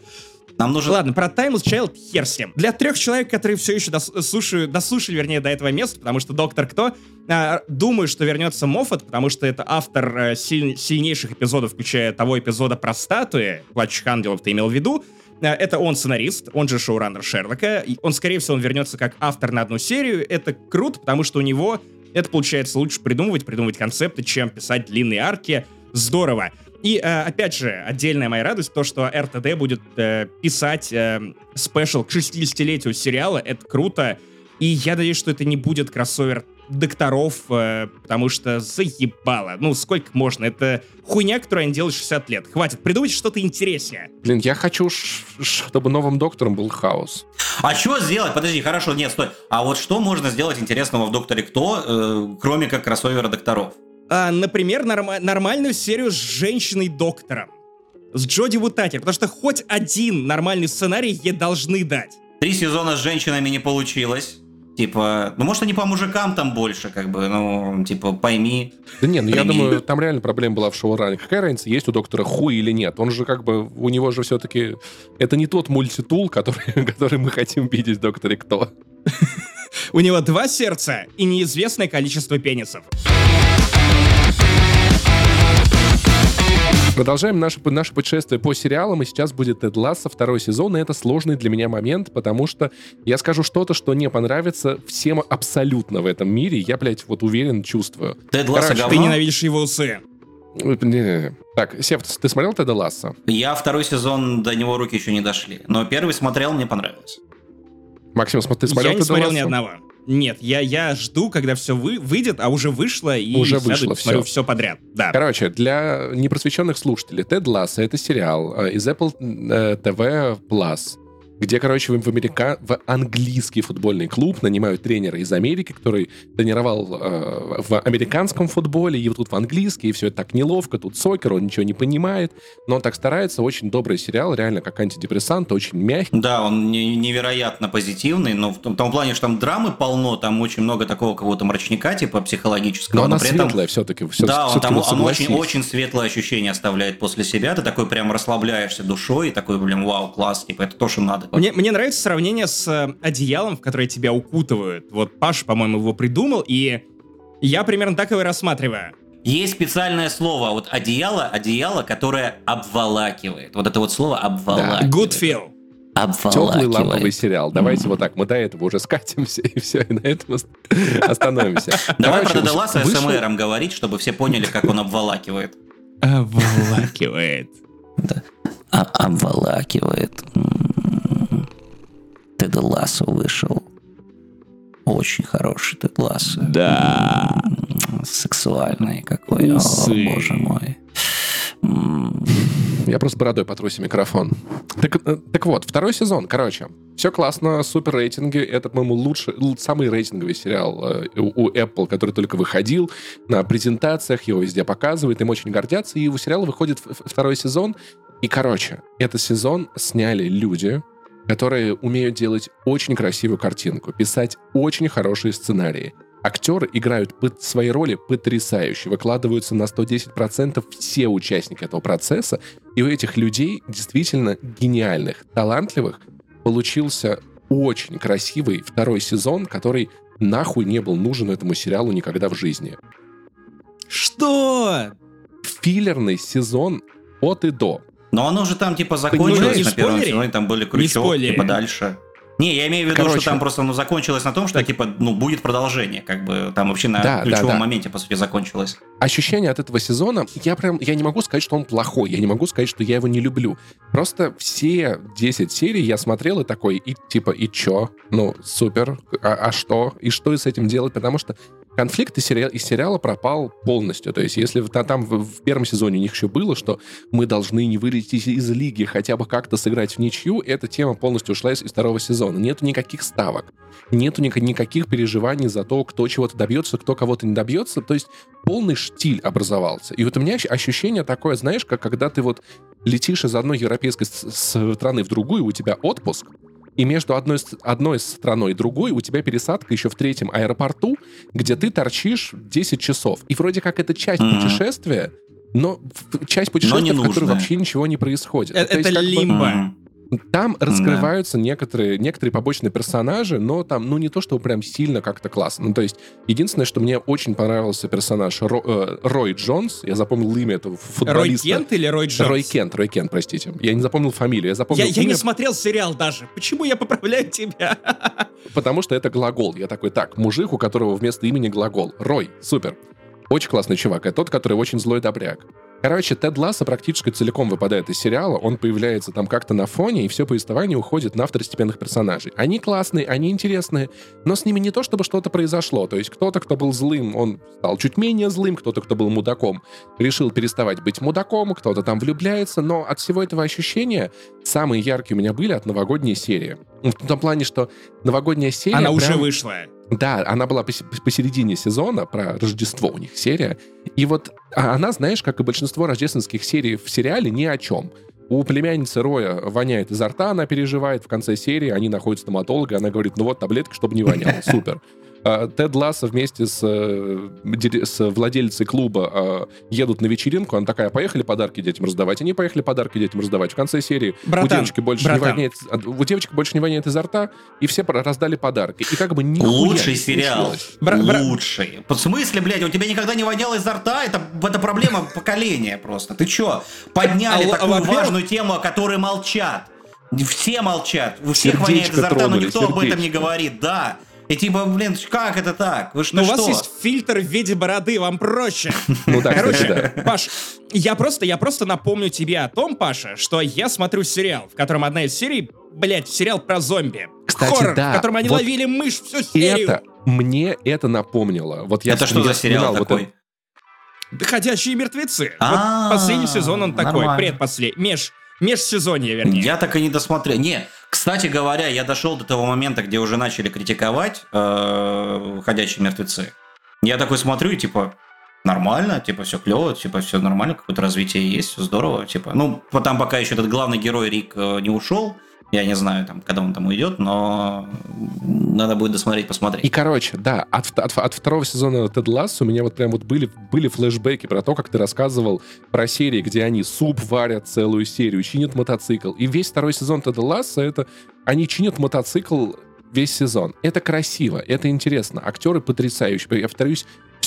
Нам нужно... Ладно, про Timeless Child хер с ним. Для трех человек, которые все еще дос- слушают, дослушали, вернее, до этого места, потому что Доктор Кто, а, думаю, что вернется Моффат, потому что это автор а, силь- сильнейших эпизодов, включая того эпизода про статуи, плачущих ангелов ты имел в виду. А, это он сценарист, он же шоураннер Шерлока. И он, скорее всего, он вернется как автор на одну серию. Это круто, потому что у него это получается лучше придумывать, придумывать концепты, чем писать длинные арки. Здорово. И, э, опять же, отдельная моя радость, то, что РТД будет э, писать э, спешл к 60-летию сериала, это круто. И я надеюсь, что это не будет кроссовер докторов, э, потому что заебало. Ну, сколько можно? Это хуйня, которую они делают 60 лет. Хватит, придумайте что-то интереснее. Блин, я хочу, чтобы новым доктором был хаос. А что сделать? Подожди, хорошо, нет, стой. А вот что можно сделать интересного в Докторе Кто, э, кроме как кроссовера докторов? А, например, норма- нормальную серию с женщиной-доктором. С Джоди Вутакер, потому что хоть один нормальный сценарий ей должны дать. Три сезона с женщинами не получилось. Типа, ну может они по мужикам там больше, как бы, ну, типа, пойми. Да не, ну я Прими. думаю, там реально проблема была в шоуране. Какая разница, есть у доктора хуй или нет? Он же как бы, у него же все-таки... Это не тот мультитул, который, (laughs) который мы хотим видеть в докторе Кто. (laughs) У него два сердца и неизвестное количество пенисов. Продолжаем наше, наше путешествие по сериалам, и сейчас будет Тед Лассо, второй сезон, и это сложный для меня момент, потому что я скажу что-то, что не понравится всем абсолютно в этом мире, я, блядь, вот уверен, чувствую. Тед Лассо Короче, Ты говно? ненавидишь его усы. Не-не-не. Так, Сев, ты смотрел Теда Лассо? Я второй сезон, до него руки еще не дошли. Но первый смотрел, мне понравилось. Максим, ты смотрел я не Теда смотрел Лассо? ни одного. Нет, я, я жду, когда все вы, выйдет, а уже вышло, и Уже сяду вышло посмотрю всё. все подряд. Да. Короче, для непросвещенных слушателей, Тед Лассо — это сериал э, из Apple э, TV Plus, где, короче, в, в Америка... в английский футбольный клуб нанимают тренера из Америки, который тренировал э, в американском футболе, и вот тут в английский, и все это так неловко, тут сокер, он ничего не понимает, но он так старается, очень добрый сериал, реально как антидепрессант, очень мягкий. Да, он не- невероятно позитивный, но в том, том плане, что там драмы полно, там очень много такого какого-то мрачника, типа психологического. Но она при этом- светлая все-таки. Все, да, он, там, он очень, очень светлое ощущение оставляет после себя. Ты такой прям расслабляешься душой и такой, блин, вау, класс, типа это то, что надо. Мне, мне нравится сравнение с э, одеялом, в которое тебя укутывают. Вот Паша, по-моему, его придумал, и я примерно так его и рассматриваю. Есть специальное слово, вот одеяло, одеяло, которое обволакивает. Вот это вот слово обволакивает. Good feel. Теплый ламповый сериал. Давайте вот так. Мы до этого уже скатимся, и все, и на этом ост- (laughs) остановимся. Давай про Дедаласа вышел- СМРом говорить, чтобы все поняли, как он обволакивает. Обволакивает. А, обволакивает. М-м-м. Тед Лассо вышел. Очень хороший Тед Лассо. Да. Сексуальный какой. О, Усы. боже мой. Я просто бородой потрусил микрофон. Так, э, так вот, второй сезон, короче. Все классно, супер рейтинги. Это, по-моему, лучший, самый рейтинговый сериал э, у у Apple, который только выходил. На презентациях его везде показывают, им очень гордятся. И у сериала выходит второй сезон. И, короче, этот сезон сняли люди, которые умеют делать очень красивую картинку, писать очень хорошие сценарии. Актеры играют пот- свои роли потрясающе, выкладываются на 110% все участники этого процесса, и у этих людей, действительно гениальных, талантливых, получился очень красивый второй сезон, который нахуй не был нужен этому сериалу никогда в жизни. Что? Филлерный сезон от и до. Но оно же там типа Ну, закончилось не на первом сезоне, там были Не крючок, спойлери. типа дальше. Не, я имею в виду, Короче. что там просто ну, закончилось на том, что типа, ну, будет продолжение, как бы там вообще на Да, да, ключевом да. моменте, по сути, закончилось. ощущение от этого сезона, я прям, я не могу сказать, что он плохой, я не могу сказать, что я его не люблю. Просто все 10 серий я смотрел и такой, и типа, и чё? Ну, супер, а, а что? И что с этим делать? Потому что конфликт из сериала, из сериала пропал полностью. То есть, если там в, в первом сезоне у них еще было, что мы должны не вылететь из, лиги, хотя бы как-то сыграть в ничью, эта тема полностью ушла из, из второго сезона. Нету никаких ставок. Нету ни- никаких переживаний за то, кто чего-то добьется, кто кого-то не добьется. То есть полный штиль образовался. И вот у меня ощ- ощущение такое, знаешь, как когда ты вот летишь из одной европейской страны в другую, у тебя отпуск, и между одной, одной страной и другой у тебя пересадка еще в третьем аэропорту, где ты торчишь 10 часов. И вроде как это часть Мгм. путешествия, но часть путешествия, в которой вообще ничего не происходит. Э- То есть это как бы- лимбо. Мгм. Там раскрываются некоторые, некоторые побочные персонажи, но там, ну, не то, что прям сильно как-то классно. Ну, то есть, единственное, что мне очень понравился персонаж Ро, э, Рой Джонс, я запомнил имя этого футболиста. Рой Кент или Рой Джонс? Рой Кент, Рой Кент, простите. Я не запомнил фамилию, я запомнил Я, я имя, не смотрел сериал даже. Почему я поправляю тебя? потому что это глагол. Я такой, так, мужик, у которого вместо имени глагол. Рой, супер. Очень классный чувак. Это тот, который очень злой добряк. Короче, Тед Ласса практически целиком выпадает из сериала, он появляется там как-то на фоне, и все повествование уходит на второстепенных персонажей. Они классные, они интересные, но с ними не то, чтобы что-то произошло. То есть кто-то, кто был злым, он стал чуть менее злым, кто-то, кто был мудаком, решил переставать быть мудаком, кто-то там влюбляется, но от всего этого ощущения самые яркие у меня были от новогодней серии. В том плане, что новогодняя серия... Она прям- уже вышла. Да, она была пос- посередине сезона, про Рождество у них серия. И вот а она, знаешь, как и большинство рождественских серий в сериале, ни о чем. У племянницы Роя воняет изо рта, она переживает. В конце серии они находят стоматолога, она говорит, ну вот таблетка, чтобы не воняло. (laughs) Супер. А, Тед Ласса вместе с, э, с владельцей клуба э, едут на вечеринку. Она такая, поехали подарки детям раздавать. Они поехали подарки детям раздавать. В конце серии у Братан, девочки больше не воняет, а, у девочки больше не воняет изо рта, и все раздали подарки. И как бы нихуя Лучший не сериал. Бра- бра- Лучший. В смысле, блядь, у тебя никогда не воняло изо рта? Это, это проблема поколения просто. Ты чё? Подняли А, такую важную тему, о которой молчат. Все молчат. У всех воняет изо рта, но никто об этом не говорит. Да. И типа, блин, как это так? Вы что, Но у что? вас есть фильтр в виде бороды, вам проще. (laughs) Ну да, Короче, да. Паш, я просто, я просто напомню тебе о том, Паша, что я смотрю сериал, в котором одна из серий, блядь, сериал про зомби. Кстати, Хоррор, да, в котором они вот ловили мышь всю серию. это, мне это напомнило. Вот я Это что за сериал вспоминал вот такой? это- Ходячие мертвецы. А, Вот последний сезон он такой, нормально. предпоследний, меж, межсезонье, вернее. Я так и не досмотрел. Не, кстати говоря, я дошел до того момента, где уже начали критиковать э, «Ходячие мертвецы». Я такой смотрю типа, нормально, типа, все клево, типа, все нормально, какое-то развитие есть, все здорово, типа. Ну, там пока еще этот главный герой Рик э, не ушел, я не знаю, там, когда он там уйдет, но надо будет досмотреть, посмотреть. И, короче, да, от, от- от второго сезона Тед Ласса у меня вот прям вот были, были флешбеки про то, как ты рассказывал про серии, где они суп варят целую серию, чинят мотоцикл. И весь второй сезон Теда Ласса это они чинят мотоцикл весь сезон. Это красиво, это интересно. Актеры потрясающие. Я повторюсь,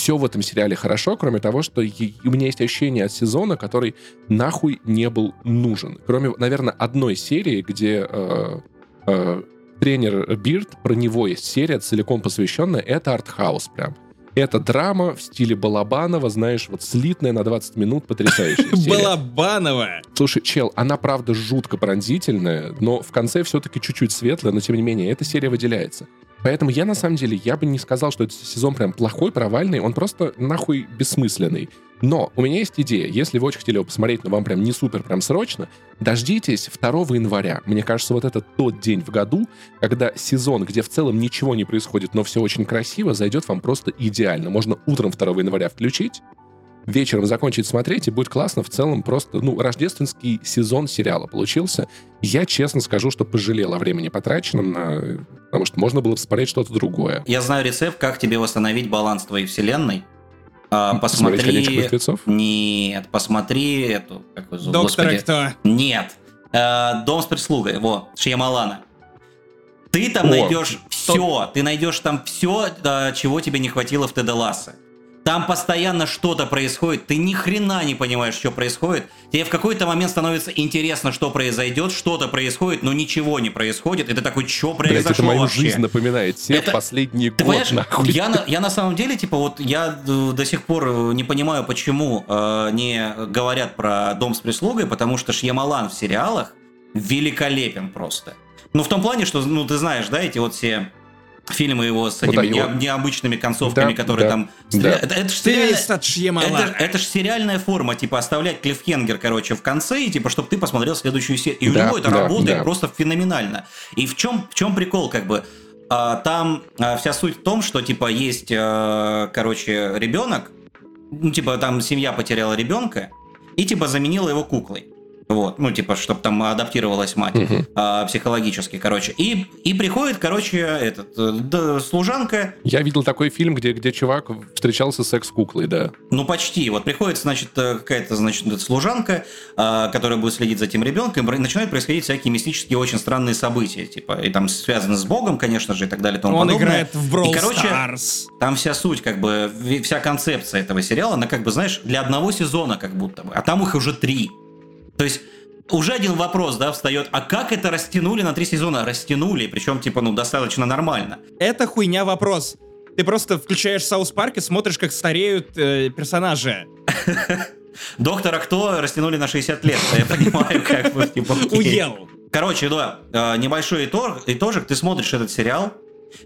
все в этом сериале хорошо, кроме того, что у меня есть ощущение от сезона, который нахуй не был нужен. Кроме, наверное, одной серии, где э, э, тренер Бирд, про него есть серия, целиком посвященная, это артхаус прям. Это драма в стиле Балабанова, знаешь, вот слитная на 20 минут, потрясающая. (laughs) Балабанова. Слушай, чел, она правда жутко пронзительная, но в конце все-таки чуть-чуть светлая, но тем не менее, эта серия выделяется. Поэтому я, на самом деле, я бы не сказал, что этот сезон прям плохой, провальный, он просто нахуй бессмысленный. Но у меня есть идея, если вы очень хотели его посмотреть, но вам прям не супер, прям срочно, дождитесь 2 января. Мне кажется, вот это тот день в году, когда сезон, где в целом ничего не происходит, но все очень красиво, зайдет вам просто идеально. Можно утром 2 января включить, вечером закончить смотреть, и будет классно. В целом просто, ну, рождественский сезон сериала получился. Я честно скажу, что пожалел о времени потраченном, на... потому что можно было посмотреть что-то другое. Я знаю рецепт, как тебе восстановить баланс твоей вселенной. А, Посмотреть «Ходячих посмотри... мертвецов». Нет, посмотри эту... Как ее зовут, Доктора господи. кто? Нет. Э, Дом с прислугой. Во, Шьямалана. Ты там О, найдешь все. Ты найдешь там все, чего тебе не хватило в Теда Ласса. Там постоянно что-то происходит, ты ни хрена не понимаешь, что происходит. Тебе в какой-то момент становится интересно, что произойдет, что-то происходит, но ничего не происходит. И ты такой, что произошло это мою вообще? жизнь напоминает. Все Это- последний Ты год, нахуй. я на, я на самом деле, типа, вот я э, до сих пор э, не понимаю, почему э, не говорят про дом с прислугой, потому что Шьямалан в сериалах великолепен просто. Ну, в том плане, что, ну, ты знаешь, да, эти вот все фильмы его с этими нео- необычными концовками, Да, которые да, там... да. Это, это ж Шьямалана. это, это ж сериальная форма, типа, оставлять клиффхенгер, короче, в конце, и типа, чтобы ты посмотрел следующую серию. И у Да, него это да, работает да. просто феноменально. И в чем, в чем прикол, как бы, а, там а, вся суть в том, что, типа, есть, а, короче, ребенок, ну, типа, там семья потеряла ребенка, и, типа, заменила его куклой. Вот, ну, типа, чтобы там адаптировалась мать Мгм. а, психологически, короче. И, и приходит, короче, этот, э, да, служанка, Я видел такой фильм, где, где чувак встречался с секс-куклой, да. ну, почти. Вот приходит, значит, э, какая-то, значит, служанка, а, которая будет следить за этим ребенком, и начинают происходить всякие мистические, очень странные события, типа, и там связаны с Богом, конечно же, и так далее, и тому Он подобное. играет в Brawl И, короче, Stars. Там вся суть, как бы, вся концепция этого сериала, она как бы, знаешь, для одного сезона как будто бы, а там их уже три. То есть уже один вопрос, да, встает, а как это растянули на три сезона? Растянули, причем, типа, ну, достаточно нормально. Это хуйня вопрос. Ты просто включаешь South Park и смотришь, как стареют э, персонажи. (laughs) Доктора Кто растянули на 60 лет, я понимаю, как бы, (laughs) типа. Уел. Короче, да, э, небольшой итог, итожек, ты смотришь этот сериал,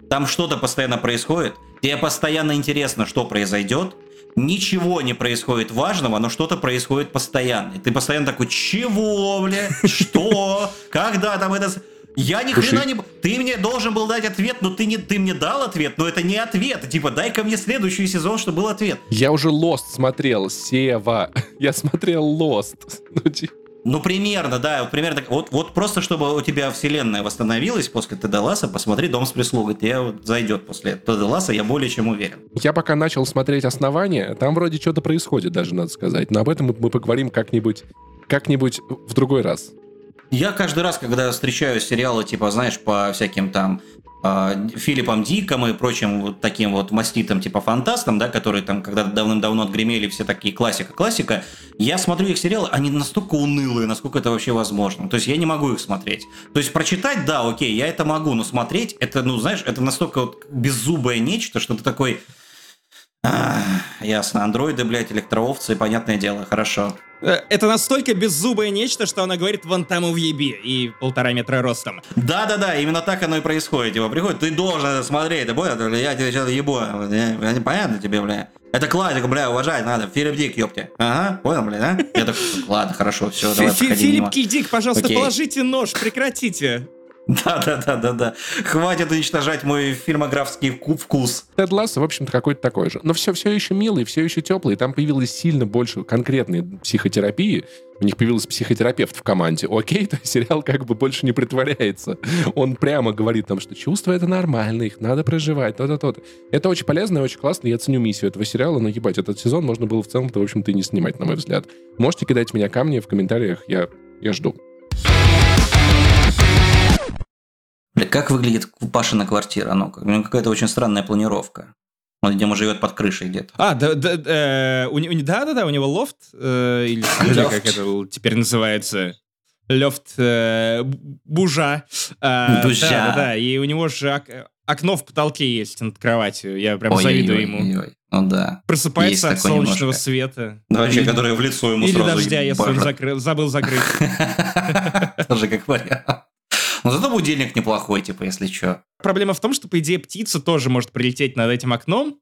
там что-то постоянно происходит, тебе постоянно интересно, что произойдет, ничего не происходит важного, но что-то происходит постоянно. И ты постоянно такой, чего, бля, что, когда там это... Я ни Слушай. хрена не... Ты мне должен был дать ответ, но ты, не, ты мне дал ответ, но это не ответ. Типа, дай-ка мне следующий сезон, чтобы был ответ. Я уже Lost смотрел, Сева. (laughs) Я смотрел Lost. (laughs) Ну, ти- Ну, примерно, да, вот примерно так. Вот, вот просто, чтобы у тебя вселенная восстановилась после Теда Ласса, посмотри «Дом с прислугой». Тебе вот зайдет после Теда Ласса, я более чем уверен. Я пока начал смотреть «Основание», там вроде что-то происходит даже, надо сказать. Но об этом мы- поговорим как-нибудь как-нибудь в другой раз. Я каждый раз, когда встречаю сериалы, типа, знаешь, по всяким там Филиппом Диком и прочим вот таким вот маститым типа фантастам, да, которые там когда-то давным-давно отгремели, все такие классика-классика, я смотрю их сериалы, они настолько унылые, насколько это вообще возможно. То есть я не могу их смотреть. То есть прочитать, да, окей, я это могу, но смотреть, это, ну, знаешь, это настолько вот беззубое нечто, что ты такой... «А, ясно, андроиды, блядь, электроовцы, понятное дело, хорошо. Э, Это настолько беззубое нечто, что она говорит вон там и въеби, и полтора метра ростом. Да-да-да, именно так оно и происходит. Типа, приходит, ты должен это смотреть, ты понял? Я тебе сейчас ебу. Понятно тебе, бля? Это классика, бля, уважать надо. Филипп Дик, ёпте. Ага, понял, бля, да? Я такой, ладно, хорошо, все, давай, Филипп. Кидик, пожалуйста, положите нож, прекратите. Да-да-да-да-да. Хватит уничтожать мой фильмографский вку- вкус. Тед Лассо, в общем-то, какой-то такой же. Но все, все еще милый, все еще теплый. Там появилось сильно больше конкретной психотерапии. У них появился психотерапевт в команде. Окей, (laughs) то сериал как бы больше не притворяется. Он прямо говорит нам, что чувства это нормально, их надо проживать, то-то, то-то. Это очень полезно и очень классно. Я ценю миссию этого сериала, но ебать, этот сезон можно было в целом-то, в общем-то, и не снимать, на мой взгляд. Можете кидать меня камни в комментариях, я, я жду. Бля, как выглядит Пашина квартира? Ну, у него какая-то очень странная планировка. Он, видимо, живет под крышей где-то. А, да, да, э, у, у не- да-да-да, у него лофт, э, или студия, как это теперь называется. Лёфт э, Бужа. А, Бужа. Да-да-да, и у него же ок- окно в потолке есть над кроватью. Я прям завидую ему. Ой-ой-ой. Ну да. Просыпается от Есть такое солнечного немножко. света. Да, вообще, Или- которая в лицо ему Или сразу дождя, если он закры- забыл закрыть. (laughs) Тоже как вариант. Но зато будильник неплохой, типа, если что. Проблема в том, что, по идее, птица тоже может прилететь над этим окном,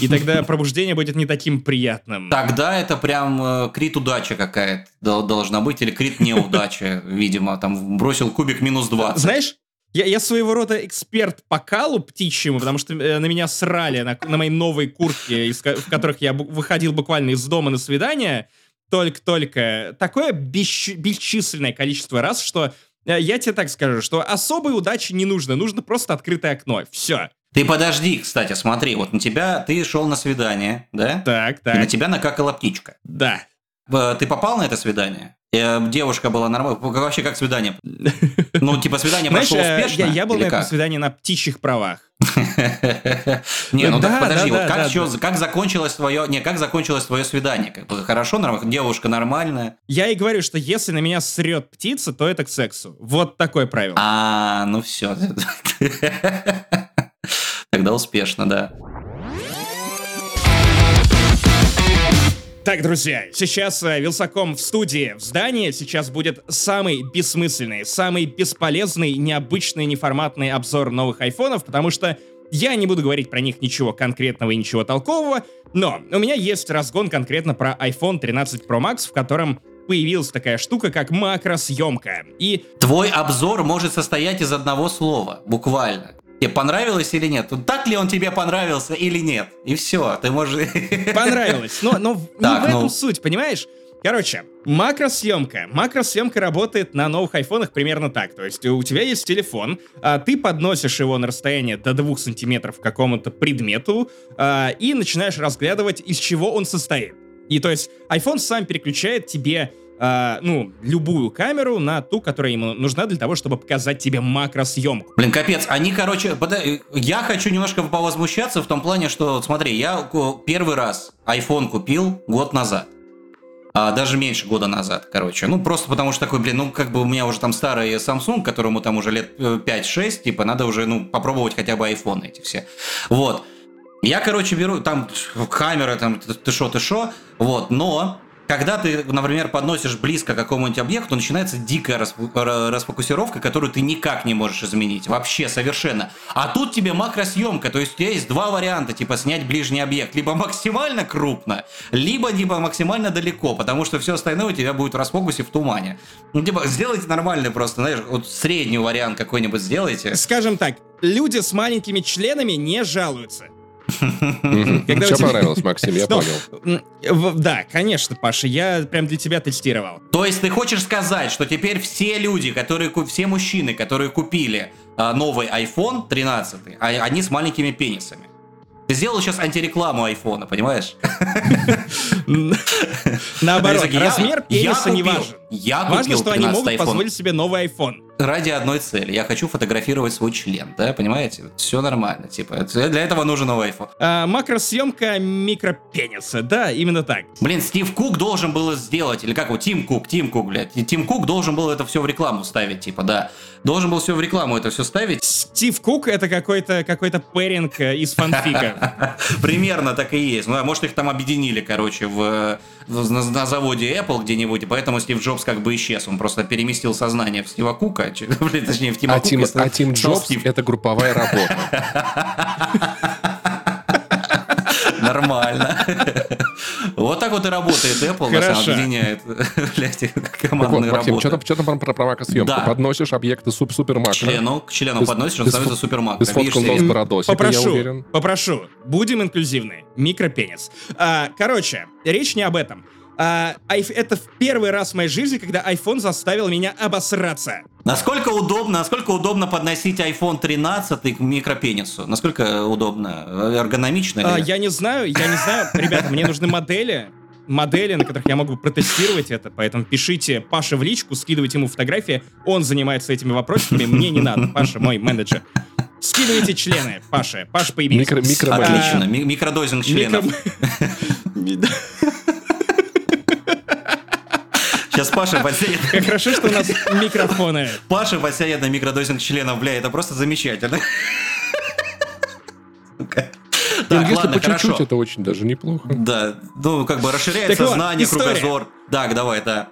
и тогда (laughs) пробуждение будет не таким приятным. Тогда это прям э, крит удача какая-то дол- должна быть, или крит неудача, (laughs) видимо. Там бросил кубик минус 20. Знаешь, я, я своего рода эксперт по калу птичьему, потому что э, на меня срали на, на моей новой куртке, из в которых я выходил буквально из дома на свидание, только-только такое бесчи- бесчисленное количество раз, что я тебе так скажу, что особой удачи не нужно, нужно просто открытое окно. Все. Ты подожди, кстати, смотри, вот на тебя, ты шел на свидание, да? Так, И на так. тебя накакала птичка. Да. Э, Ты попал на это свидание? Э, Девушка была нормальная. Вообще, как свидание? Ну, типа, свидание прошло э, успешно? я, я был на этом свидании на птичьих правах. (laughs) Не, ну так подожди, вот как закончилось твое, не, как закончилось твое свидание? Как бы хорошо, нормально, девушка нормальная. Я и говорю, что если на меня срет птица, то это к сексу. Вот такое правило. А, ну все. (laughs) Тогда успешно, да. Так, друзья, сейчас э, Вилсаком в студии, в здании. Сейчас будет самый бессмысленный, самый бесполезный, необычный, неформатный обзор новых айфонов, потому что я не буду говорить про них ничего конкретного и ничего толкового, но у меня есть разгон конкретно про iPhone 13 Pro Max, в котором появилась такая штука, как макросъемка. И Твой обзор может состоять из одного слова, буквально. Тебе понравилось или нет? Так ли он тебе понравился или нет? И все, ты можешь... (laughs) понравилось. Но, но не Так, в этом ну. суть, понимаешь? Короче, макросъемка. Макросъемка работает на новых айфонах примерно так. То есть у тебя есть телефон, а ты подносишь его на расстояние до 2 сантиметров к какому-то предмету а, и начинаешь разглядывать, из чего он состоит. И то есть iPhone сам переключает тебе э, ну, любую камеру на ту, которая ему нужна для того, чтобы показать тебе макросъемку. Блин, капец, они, короче, под... я хочу немножко повозмущаться в том плане, что, смотри, я первый раз iPhone купил год назад. А, даже меньше года назад, короче. Ну, просто потому что такой, блин, ну, как бы у меня уже там старый Samsung, которому там уже лет 5-6, э, типа, надо уже, ну, попробовать хотя бы iPhone эти все. Вот. Я, короче, беру, там камера, там, ты шо, ты шо, вот, но когда ты, например, подносишь близко к какому-нибудь объекту, начинается дикая расфокусировка, которую ты никак не можешь изменить. Вообще, совершенно. А тут тебе макросъемка, то есть у тебя есть два варианта, типа снять ближний объект. Либо максимально крупно, либо либо максимально далеко, потому что все остальное у тебя будет в расфокусе в тумане. Ну, типа, сделайте нормальный просто, знаешь, вот средний вариант какой-нибудь сделайте. Скажем так, люди с маленькими членами не жалуются. Все понравилось, Максим, я понял. Да, конечно, Паша, я прям для тебя тестировал. То есть ты хочешь сказать, что теперь все люди, которые, все мужчины, которые купили а, новый iPhone 13, а, они с маленькими пенисами? Ты сделал сейчас антирекламу айфона, понимаешь? Наоборот, размер пениса не важен. Важно, что они могут позволить себе новый iPhone. Ради одной цели. Я хочу фотографировать свой член, да, понимаете? Все нормально, типа. Для этого нужен новый iPhone. А, макросъемка микропениса, да, именно так. Блин, Стив Кук должен был сделать, или как его, Тим Кук, Тим Кук, блядь. Тим Кук должен был это все в рекламу ставить, типа, да. Должен был все в рекламу это все ставить. Стив Кук это какой-то какой-то пэринг э, из фанфика. (laughs) Примерно так и есть. Ну, а может, их там объединили, короче, в, на, на заводе Apple где-нибудь, и поэтому Стив Джобс как бы исчез. Он просто переместил сознание в Стива Кука, (laughs) точнее, в Тима а Кука. Тим, а Тим Джобс — это групповая работа. Нормально. Вот так вот и работает Apple, Хорошо. на самом объединяет, (laughs) командные вот, Максим, работы. Что там про, про макросъемку? Да. Подносишь объекты суп супермак. К члену, к члену ты, подносишь, он становится супермак. Ты сфоткал нос бородосика, попрошу, я уверен. Попрошу, будем инклюзивны. Микропенис. А, короче, речь не об этом. А, это в первый раз в моей жизни, когда iPhone заставил меня обосраться. Насколько удобно, насколько удобно подносить iPhone 13 к микропенису? Насколько удобно? Эргономично? А, я не знаю, я не знаю. Ребята, мне нужны модели, модели, на которых я могу протестировать это, поэтому пишите Паше в личку, скидывайте ему фотографии, он занимается этими вопросами, мне не надо, Паша мой менеджер. Скидывайте члены, Паша. Паша, появись. Микро, микро, Отлично, микродозинг членов. (laughs) (laughs) (laughs) Сейчас Паша подсядет. Как хорошо, что у нас микрофоны. Паша подсядет на микродозинг членов, бля, это просто замечательно. Так, ну, если по чуть-чуть, это очень даже неплохо. Да, ну, как бы расширяет сознание, кругозор. Так, давай, да.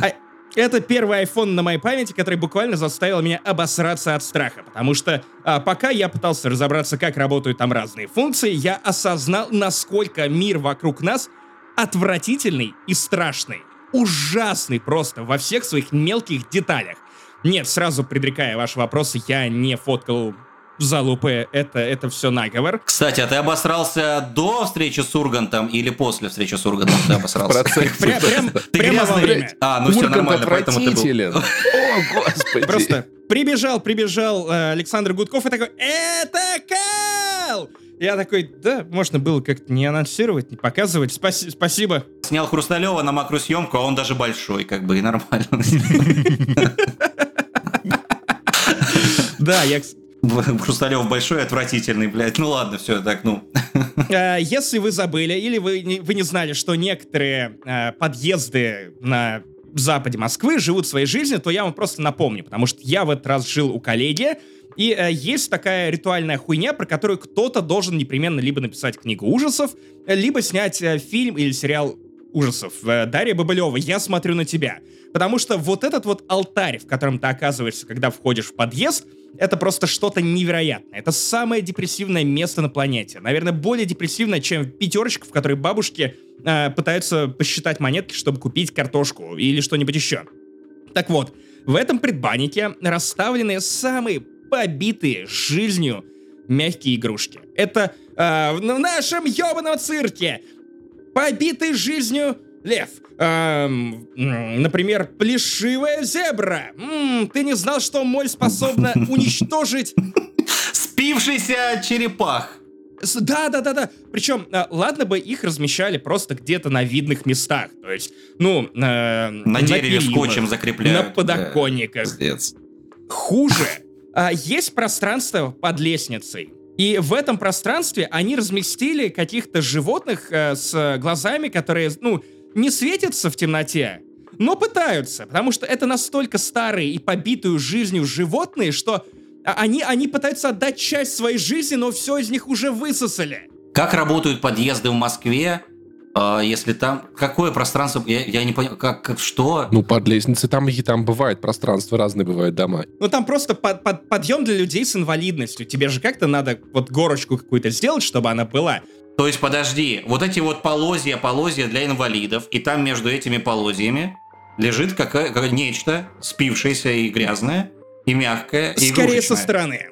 А, это первый iPhone на моей памяти, который буквально заставил меня обосраться от страха, потому что а, пока я пытался разобраться, как работают там разные функции, я осознал, насколько мир вокруг нас отвратительный и страшный ужасный просто во всех своих мелких деталях. Нет, сразу предрекая ваши вопросы, я не фоткал залупы, это, это все наговор. Кстати, а ты обосрался до встречи с Ургантом или после встречи с Ургантом ты обосрался? Прямо во время. А, ну все нормально, поэтому ты был... (laughs) О, господи. Просто прибежал, прибежал э, Александр Гудков и такой, это Кал! Я такой, да, можно было как-то не анонсировать, не показывать. Спаси- спасибо. Снял Хрусталева на макросъемку, а он даже большой, как бы, и нормально. Да, я... Хрусталев большой, отвратительный, блядь. Ну ладно, все, так, ну. А, если вы забыли или вы не, вы не знали, что некоторые э, подъезды на западе Москвы живут своей жизнью, то я вам просто напомню, потому что я в этот раз жил у коллеги, и э, есть такая ритуальная хуйня, про которую кто-то должен непременно либо написать книгу ужасов, либо снять э, фильм или сериал ужасов. Э, Дарья Бабылева, я смотрю на тебя. Потому что вот этот вот алтарь, в котором ты оказываешься, когда входишь в подъезд, это просто что-то невероятное. Это самое депрессивное место на планете. Наверное, более депрессивное, чем пятерочка, в которой бабушки э, пытаются посчитать монетки, чтобы купить картошку или что-нибудь еще. Так вот, в этом предбаннике расставлены самые побитые жизнью мягкие игрушки. Это э, в нашем ебаном цирке побитый жизнью Лев, эм, например, плешивая зебра. М-м, ты не знал, что моль способна (laughs) уничтожить... Спившийся черепах. Да, да, да, да. Причем, э, ладно бы их размещали просто где-то на видных местах. То есть, ну, э, на дереве перилах, скотчем закрепляют. На подоконниках. Да, Хуже. Э, есть пространство под лестницей. И в этом пространстве они разместили каких-то животных э, с глазами, которые, ну, не светятся в темноте, но пытаются, потому что это настолько старые и побитые жизнью животные, что а они, они пытаются отдать часть своей жизни, но все из них уже высосали. Как работают подъезды в Москве, а, если там какое пространство, я, я не понял, как, как что? Ну под лестницей там и там бывает пространство разные бывают дома. Ну там просто под, под, подъем для людей с инвалидностью. Тебе же как-то надо вот горочку какую-то сделать, чтобы она была. То есть подожди, вот эти вот полозья, полозья для инвалидов, и там между этими полозьями лежит какое, какое нечто спившееся и грязное, и мягкое, и Скорее со стороны.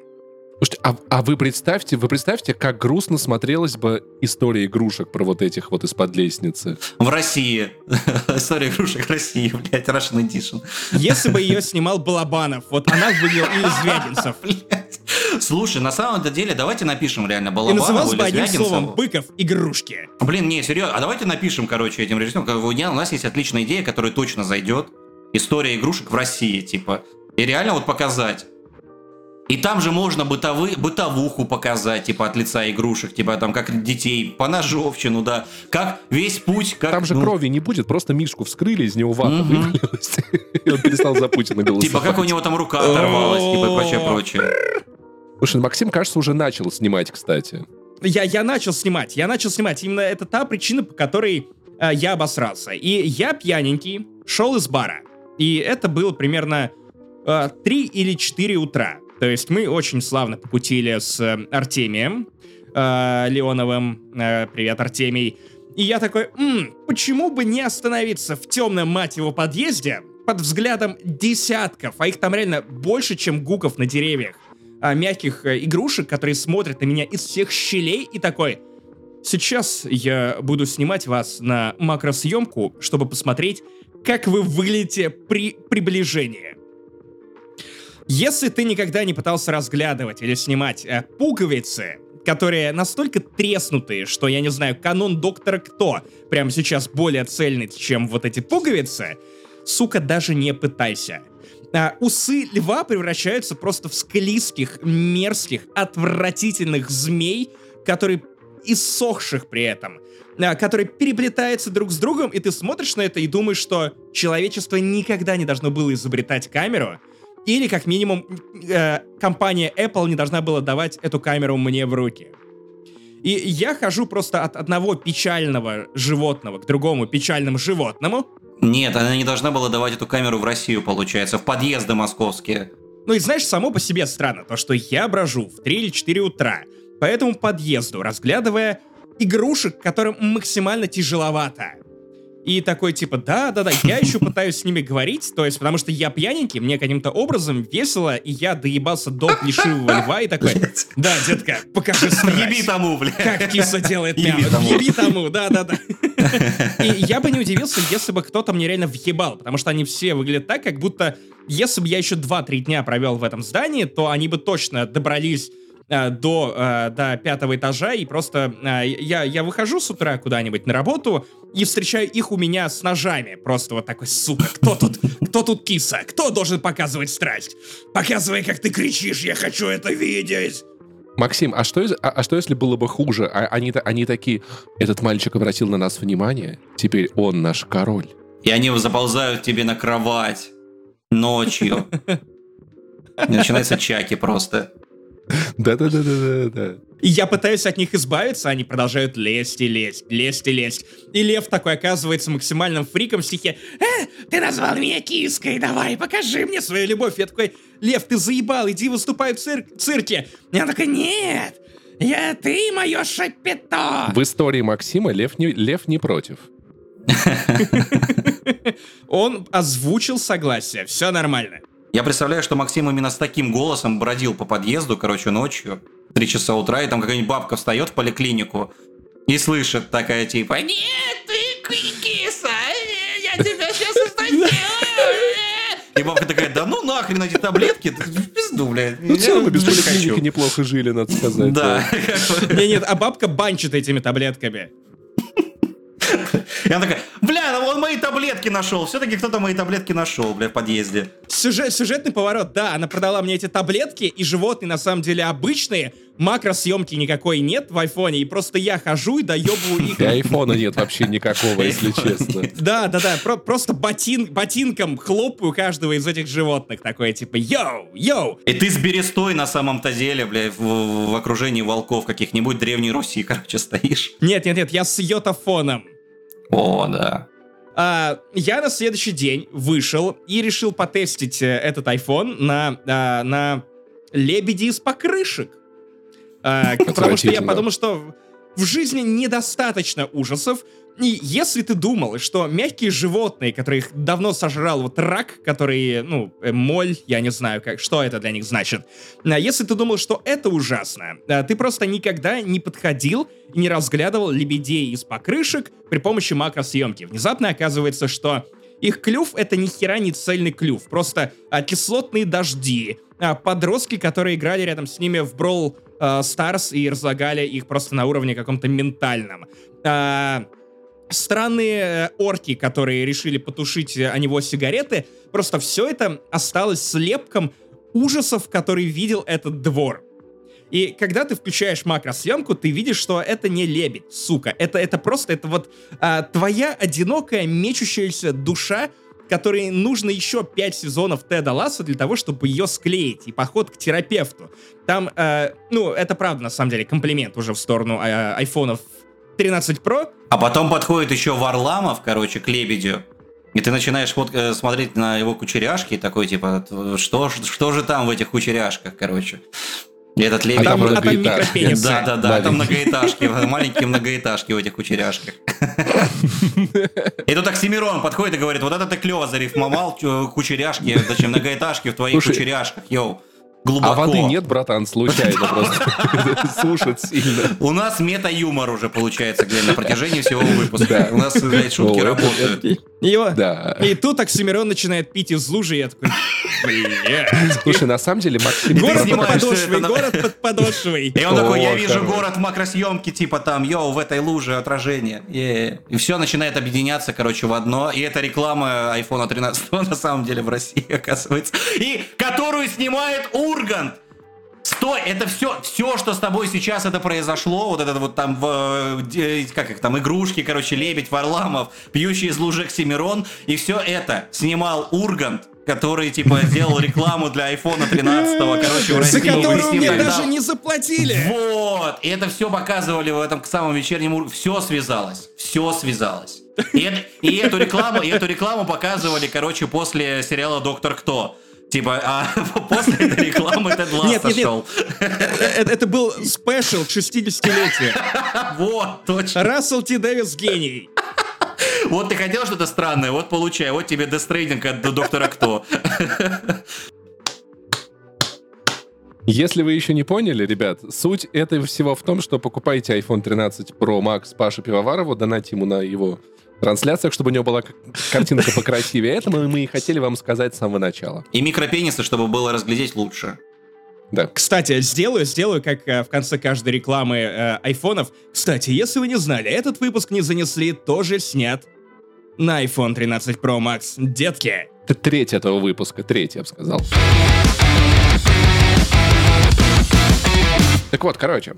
Слушайте, а, а вы представьте, вы представьте, как грустно смотрелась бы история игрушек про вот этих вот из-под лестницы. В России. (laughs) история игрушек России, блядь, Russian Edition. Если бы ее снимал Балабанов, вот она выглядела (laughs) или Звягинцев. Слушай, на самом деле, давайте напишем реально Балабанову И назывался бы одним словом Быков игрушки. Блин, не, серьезно, а давайте напишем, короче, этим режиссерам. У нас есть отличная идея, которая точно зайдет. История игрушек в России, типа. И реально вот показать. И там же можно бытовы, бытовуху показать, типа, от лица игрушек, типа, там, как детей, по ножовщину, да, как весь путь, как... Там же ну... крови не будет, просто Мишку вскрыли, из него вата вывалилась, (laughs) и он перестал за Путина голосовать. Типа, как у него там рука оторвалась, типа, и прочее, прочее. Слушай, Максим, кажется, уже начал снимать, кстати. Я, я начал снимать, я начал снимать. Именно это та причина, по которой э, я обосрался. И я пьяненький шел из бара. И это было примерно э, 3 или 4 утра. То есть мы очень славно покутили с э, Артемием э, Леоновым. Э, привет, Артемий. И я такой, М, почему бы не остановиться в темном, мать его, подъезде под взглядом десятков, а их там реально больше, чем гуков на деревьях, а, мягких а, игрушек, которые смотрят на меня из всех щелей и такой, сейчас я буду снимать вас на макросъемку, чтобы посмотреть, как вы выглядите при приближении. Если ты никогда не пытался разглядывать или снимать э, пуговицы, которые настолько треснутые, что, я не знаю, канон Доктора Кто прямо сейчас более цельный, чем вот эти пуговицы, сука, даже не пытайся. А, усы льва превращаются просто в склизких, мерзких, отвратительных змей, которые иссохших при этом, а, которые переплетаются друг с другом, и ты смотришь на это и думаешь, что человечество никогда не должно было изобретать камеру, или, как минимум, э, компания Apple не должна была давать эту камеру мне в руки. И я хожу просто от одного печального животного к другому печальному животному. Нет, она не должна была давать эту камеру в Россию, получается, в подъезды московские. Ну и знаешь, само по себе странно, то, что я брожу в 3 или 4 утра по этому подъезду, разглядывая игрушек, которым максимально тяжеловато и такой типа, да-да-да, я еще пытаюсь с ними говорить, то есть, потому что я пьяненький, мне каким-то образом весело, и я доебался до плешивого льва и такой, да, детка, покажи страсть. Еби тому, бля. Как киса делает мяу. Еби тому, да-да-да. И я бы не удивился, если бы кто-то мне реально въебал, потому что они все выглядят так, как будто, если бы я еще 2-3 дня провел в этом здании, то они бы точно добрались э, до, э, до пятого этажа, и просто э, я, я выхожу с утра куда-нибудь на работу и встречаю их у меня с ножами. Просто вот такой, сука, кто тут, кто тут киса? Кто должен показывать страсть? Показывай, как ты кричишь, я хочу это видеть! Максим, а что, а, а что если было бы хуже? А, они, они такие, этот мальчик обратил на нас внимание, теперь он наш король. И они заползают тебе на кровать ночью. (laughs) Начинается чаки просто. (laughs) Да-да-да-да-да. И я пытаюсь от них избавиться, они продолжают лезть и лезть, лезть и лезть. И лев такой оказывается максимальным фриком в стихе «Э, ты назвал меня киской, давай, покажи мне свою любовь». Я такой «Лев, ты заебал, иди выступай в цир цирке». Он такой «Нет, я ты мое шапито». В истории Максима лев не, лев не против. (laughs) Он озвучил согласие, все нормально. Я представляю, что Максим именно с таким голосом бродил по подъезду, короче, ночью, три часа утра, и там какая-нибудь бабка встает в поликлинику и слышит такая типа «Нет, ты киса, Я тебя сейчас изнасилую! И бабка такая, да ну нахрен эти таблетки, в пизду, блядь. Ну, в целом, без поликлиники неплохо жили, надо сказать. Да. Не, нет, а бабка банчит этими таблетками. И она такая, бля, ну он мои таблетки нашел. Все-таки кто-то мои таблетки нашел, бля, в подъезде. Сюжет, сюжетный поворот, да, она продала мне эти таблетки, и животные на самом деле обычные, макросъемки никакой нет в айфоне, и просто я хожу и доебываю (laughs) их. И айфона нет вообще никакого, если честно. (laughs) Да, да, да, про- просто ботин, ботинком хлопаю каждого из этих животных, такое типа йоу, йоу. И ты с берестой на самом-то деле, бля, в, в окружении волков каких-нибудь Древней Руси, (laughs) короче, стоишь. Нет, нет, нет, я с йотафоном. О, да. А, я на следующий день вышел и решил потестить э, этот iPhone на, а, на лебеди из покрышек. А, потому что я подумал, что в жизни недостаточно ужасов. И если ты думал, что мягкие животные, которых давно сожрал вот рак, который, ну, э, моль, я не знаю, как, что это для них значит. А если ты думал, что это ужасно, а, ты просто никогда не подходил и не разглядывал лебедей из покрышек при помощи макросъемки. Внезапно оказывается, что их клюв — это ни хера не цельный клюв, просто а, кислотные дожди, а, подростки, которые играли рядом с ними в Brawl Stars и разлагали их просто на уровне каком-то ментальном. А, странные э, орки, которые решили потушить э, о него сигареты, просто все это осталось слепком ужасов, который видел этот двор. И когда ты включаешь макросъемку, ты видишь, что это не лебедь, сука. Это, это просто, это вот а, твоя одинокая, мечущаяся душа, которой нужно еще пять сезонов Теда Ласса для того, чтобы ее склеить. И поход к терапевту. Там, э, ну, это правда, на самом деле, комплимент уже в сторону э, айфонов 13 Pro. А потом подходит еще Варламов, короче, к лебедю. И ты начинаешь вот, э, смотреть на его кучеряшки и такой, типа, что, что же там в этих кучеряшках, короче. И этот лебедь... там, много а там этаж. микропенисы. Да, да, да, там многоэтажки, (laughs) маленькие многоэтажки в этих кучеряшках. (laughs) И тут Оксимирон подходит и говорит, вот это ты клево зарифмовал, кучеряшки, точнее, многоэтажки в твоих кучеряшках, йоу. Глубоко. А воды нет, братан, случайно (laughs) просто. (laughs) Сушит сильно. У нас мета-юмор уже получается, Глеб, на протяжении всего выпуска. У нас, блядь, шутки работают. И тут Оксимирон начинает пить из лужи, и я такой, блядь. Слушай, на самом деле, Максим... Город под подошвой, город под подошвой. И он такой, я вижу город в макросъемке, типа там, йоу, в этой луже отражение. И все начинает объединяться, короче, в одно. И это реклама iPhone 13 на самом деле в России, (laughs) оказывается. И которую снимает Ургант. Стой, это все, все, что с тобой сейчас это произошло, вот это вот там, в, э, как их там, игрушки, короче, Лебедь, Варламов, пьющий из лужек Семирон, и все это снимал Ургант, который, типа, сделал рекламу для iPhone 13, короче, в России. За которую мне тогда- даже не заплатили. вот! И это все показывали в этом самом вечернем уровне. Все связалось. Все связалось. И, это- и эту рекламу, и эту рекламу показывали, короче, после сериала Доктор Кто. Типа, а (laughs) после этой рекламы Тед Ласса Нет, нет, нет. шел. Это, был спешл к 60-летию. (laughs) Вот, точно. Рассел Т. Дэвис гений. Вот ты хотел что-то странное, вот получай. Вот тебе дестрейдинг от Доктора Кто. Если вы еще не поняли, ребят, суть этого всего в том, что покупайте iPhone 13 Pro Max Паше Пивоварову, донайте ему на его трансляциях, чтобы у него была картинка покрасивее. Это мы, мы и хотели вам сказать с самого начала. И микропенисы, чтобы было разглядеть лучше. Да. Кстати, сделаю, сделаю, как э, в конце каждой рекламы э, айфонов. Кстати, если вы не знали, этот выпуск не занесли, тоже снят на iPhone 13 Pro Max. Детки. Это треть этого выпуска, треть, я бы сказал. Так вот, короче,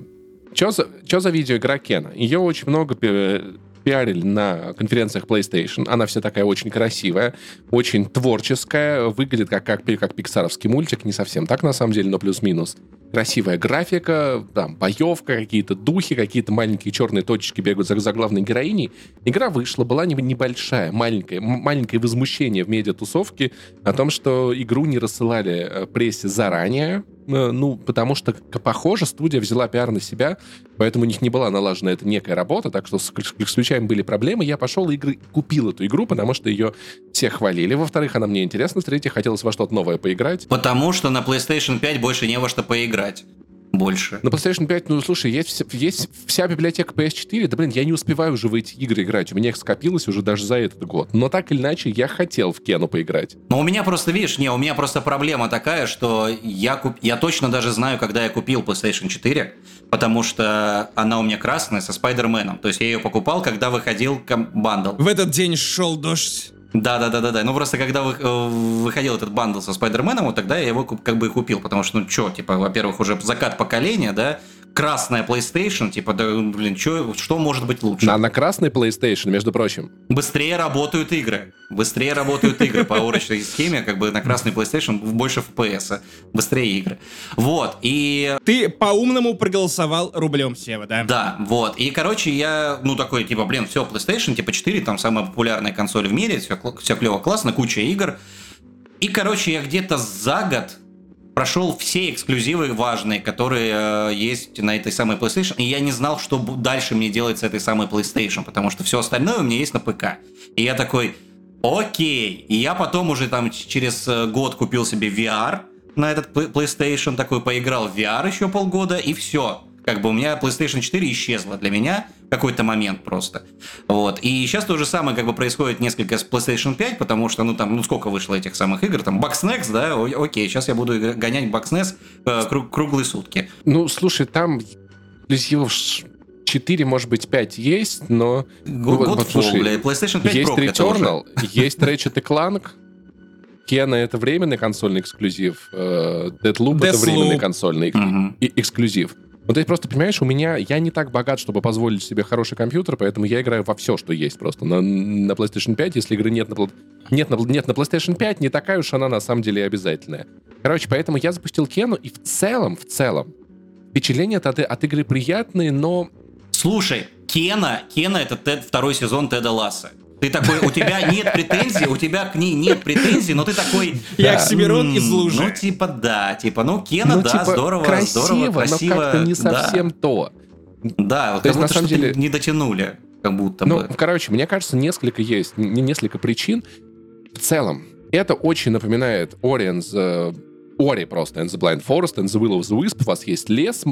что за, чё за видеоигра Кена? Ее очень много пи- пиарили на конференциях PlayStation. Она вся такая очень красивая, очень творческая, выглядит как, как, как пиксаровский мультик, не совсем так на самом деле, но плюс-минус. Красивая графика, там, боевка, какие-то духи, какие-то маленькие черные точечки бегают за, за главной героиней. Игра вышла, была не- небольшая, маленькая, маленькое возмущение в медиатусовке о том, что игру не рассылали э, прессе заранее, э, ну, потому что, похоже, студия взяла пиар на себя, поэтому у них не была налажена эта некая работа, так что с ключами были проблемы. Я пошел и игры, купил эту игру, потому что ее все хвалили. Во-вторых, она мне интересна. В-третьих, хотелось во что-то новое поиграть. Потому что на PlayStation 5 больше не во что поиграть. Больше. На PlayStation 5, ну, слушай, есть, вся- есть вся библиотека PS4, да, блин, я не успеваю уже в эти игры играть, у меня их скопилось уже даже за этот год. Но так или иначе, я хотел в Кену поиграть. Но у меня просто, видишь, не, у меня просто проблема такая, что я, куп... я точно даже знаю, когда я купил PlayStation 4, потому что она у меня красная со Спайдерменом. То есть я ее покупал, когда выходил ком- bundle. В этот день шел дождь. Да, да, да, да, да. Ну просто когда вы- э, выходил этот bundle со Спайдерменом, вот тогда я его как бы и купил, потому что, ну что, типа, во-первых, уже закат поколения, да, красная PlayStation, типа, да, блин, чё, что может быть лучше? На, на красной PlayStation, между прочим. Быстрее работают игры. Быстрее работают игры по (laughs) урочной схеме, как бы на красный PlayStation больше FPS, быстрее игры. Вот, и Ты по-умному проголосовал рублем, Сева, да? да, вот. И, короче, я, ну, такой, типа, блин, все, PlayStation, типа, 4, там, самая популярная консоль в мире, все, все клево, классно, куча игр. И, короче, я где-то за год прошел все эксклюзивы важные, которые э, есть на этой самой PlayStation, и я не знал, что дальше мне делать с этой самой PlayStation, потому что все остальное у меня есть на ПК. И я такой, окей. И я потом уже там через э, год купил себе VR на этот Play- PlayStation, такой поиграл в VR еще полгода, и все. Как бы у меня PlayStation 4 исчезла для меня в какой-то момент просто. Вот. И сейчас то же самое как бы происходит несколько с PlayStation 5, потому что, ну там, ну сколько вышло этих самых игр, там, Bugsnax, да, о- окей, сейчас я буду гонять Bugsnax э, кру- круглые сутки. Ну, слушай, там эксклюзивов ш- 4, может быть, 5 есть, но... ну, вот- слушай, бля, PlayStation 5 есть Pro это. Returnal, (laughs) есть Ratchet и Clank, Кена — это временный консольный эксклюзив, э, Deathloop — это Deathloop. временный консольный эк- Мгм. Вот ты просто понимаешь, у меня я не так богат, чтобы позволить себе хороший компьютер, поэтому я играю во все, что есть просто. На, на PlayStation 5, если игры нет на, нет, на, нет на PlayStation 5, не такая уж она на самом деле обязательная. Короче, поэтому я запустил Кену, и в целом, в целом, впечатления от, от игры приятные, но Слушай, Кена, Кена это Тед, второй сезон Теда Ласса. Ты такой, у тебя нет претензий, у тебя к ней нет претензий, но ты такой... Я Да. Оксимирон из «М, лужи. Ну, типа, да, типа, ну, Кена, ну, да, типа, здорово, красиво, здорово, красиво. но как-то не да. совсем то. Да, вот То как есть, на будто самом что-то деле- не дотянули, как будто Ну, бы. короче, мне кажется, несколько есть, несколько причин. В целом, это очень напоминает Ori and the... Ori просто, and the Blind Forest, and the Will of the Wisp. У вас есть лес,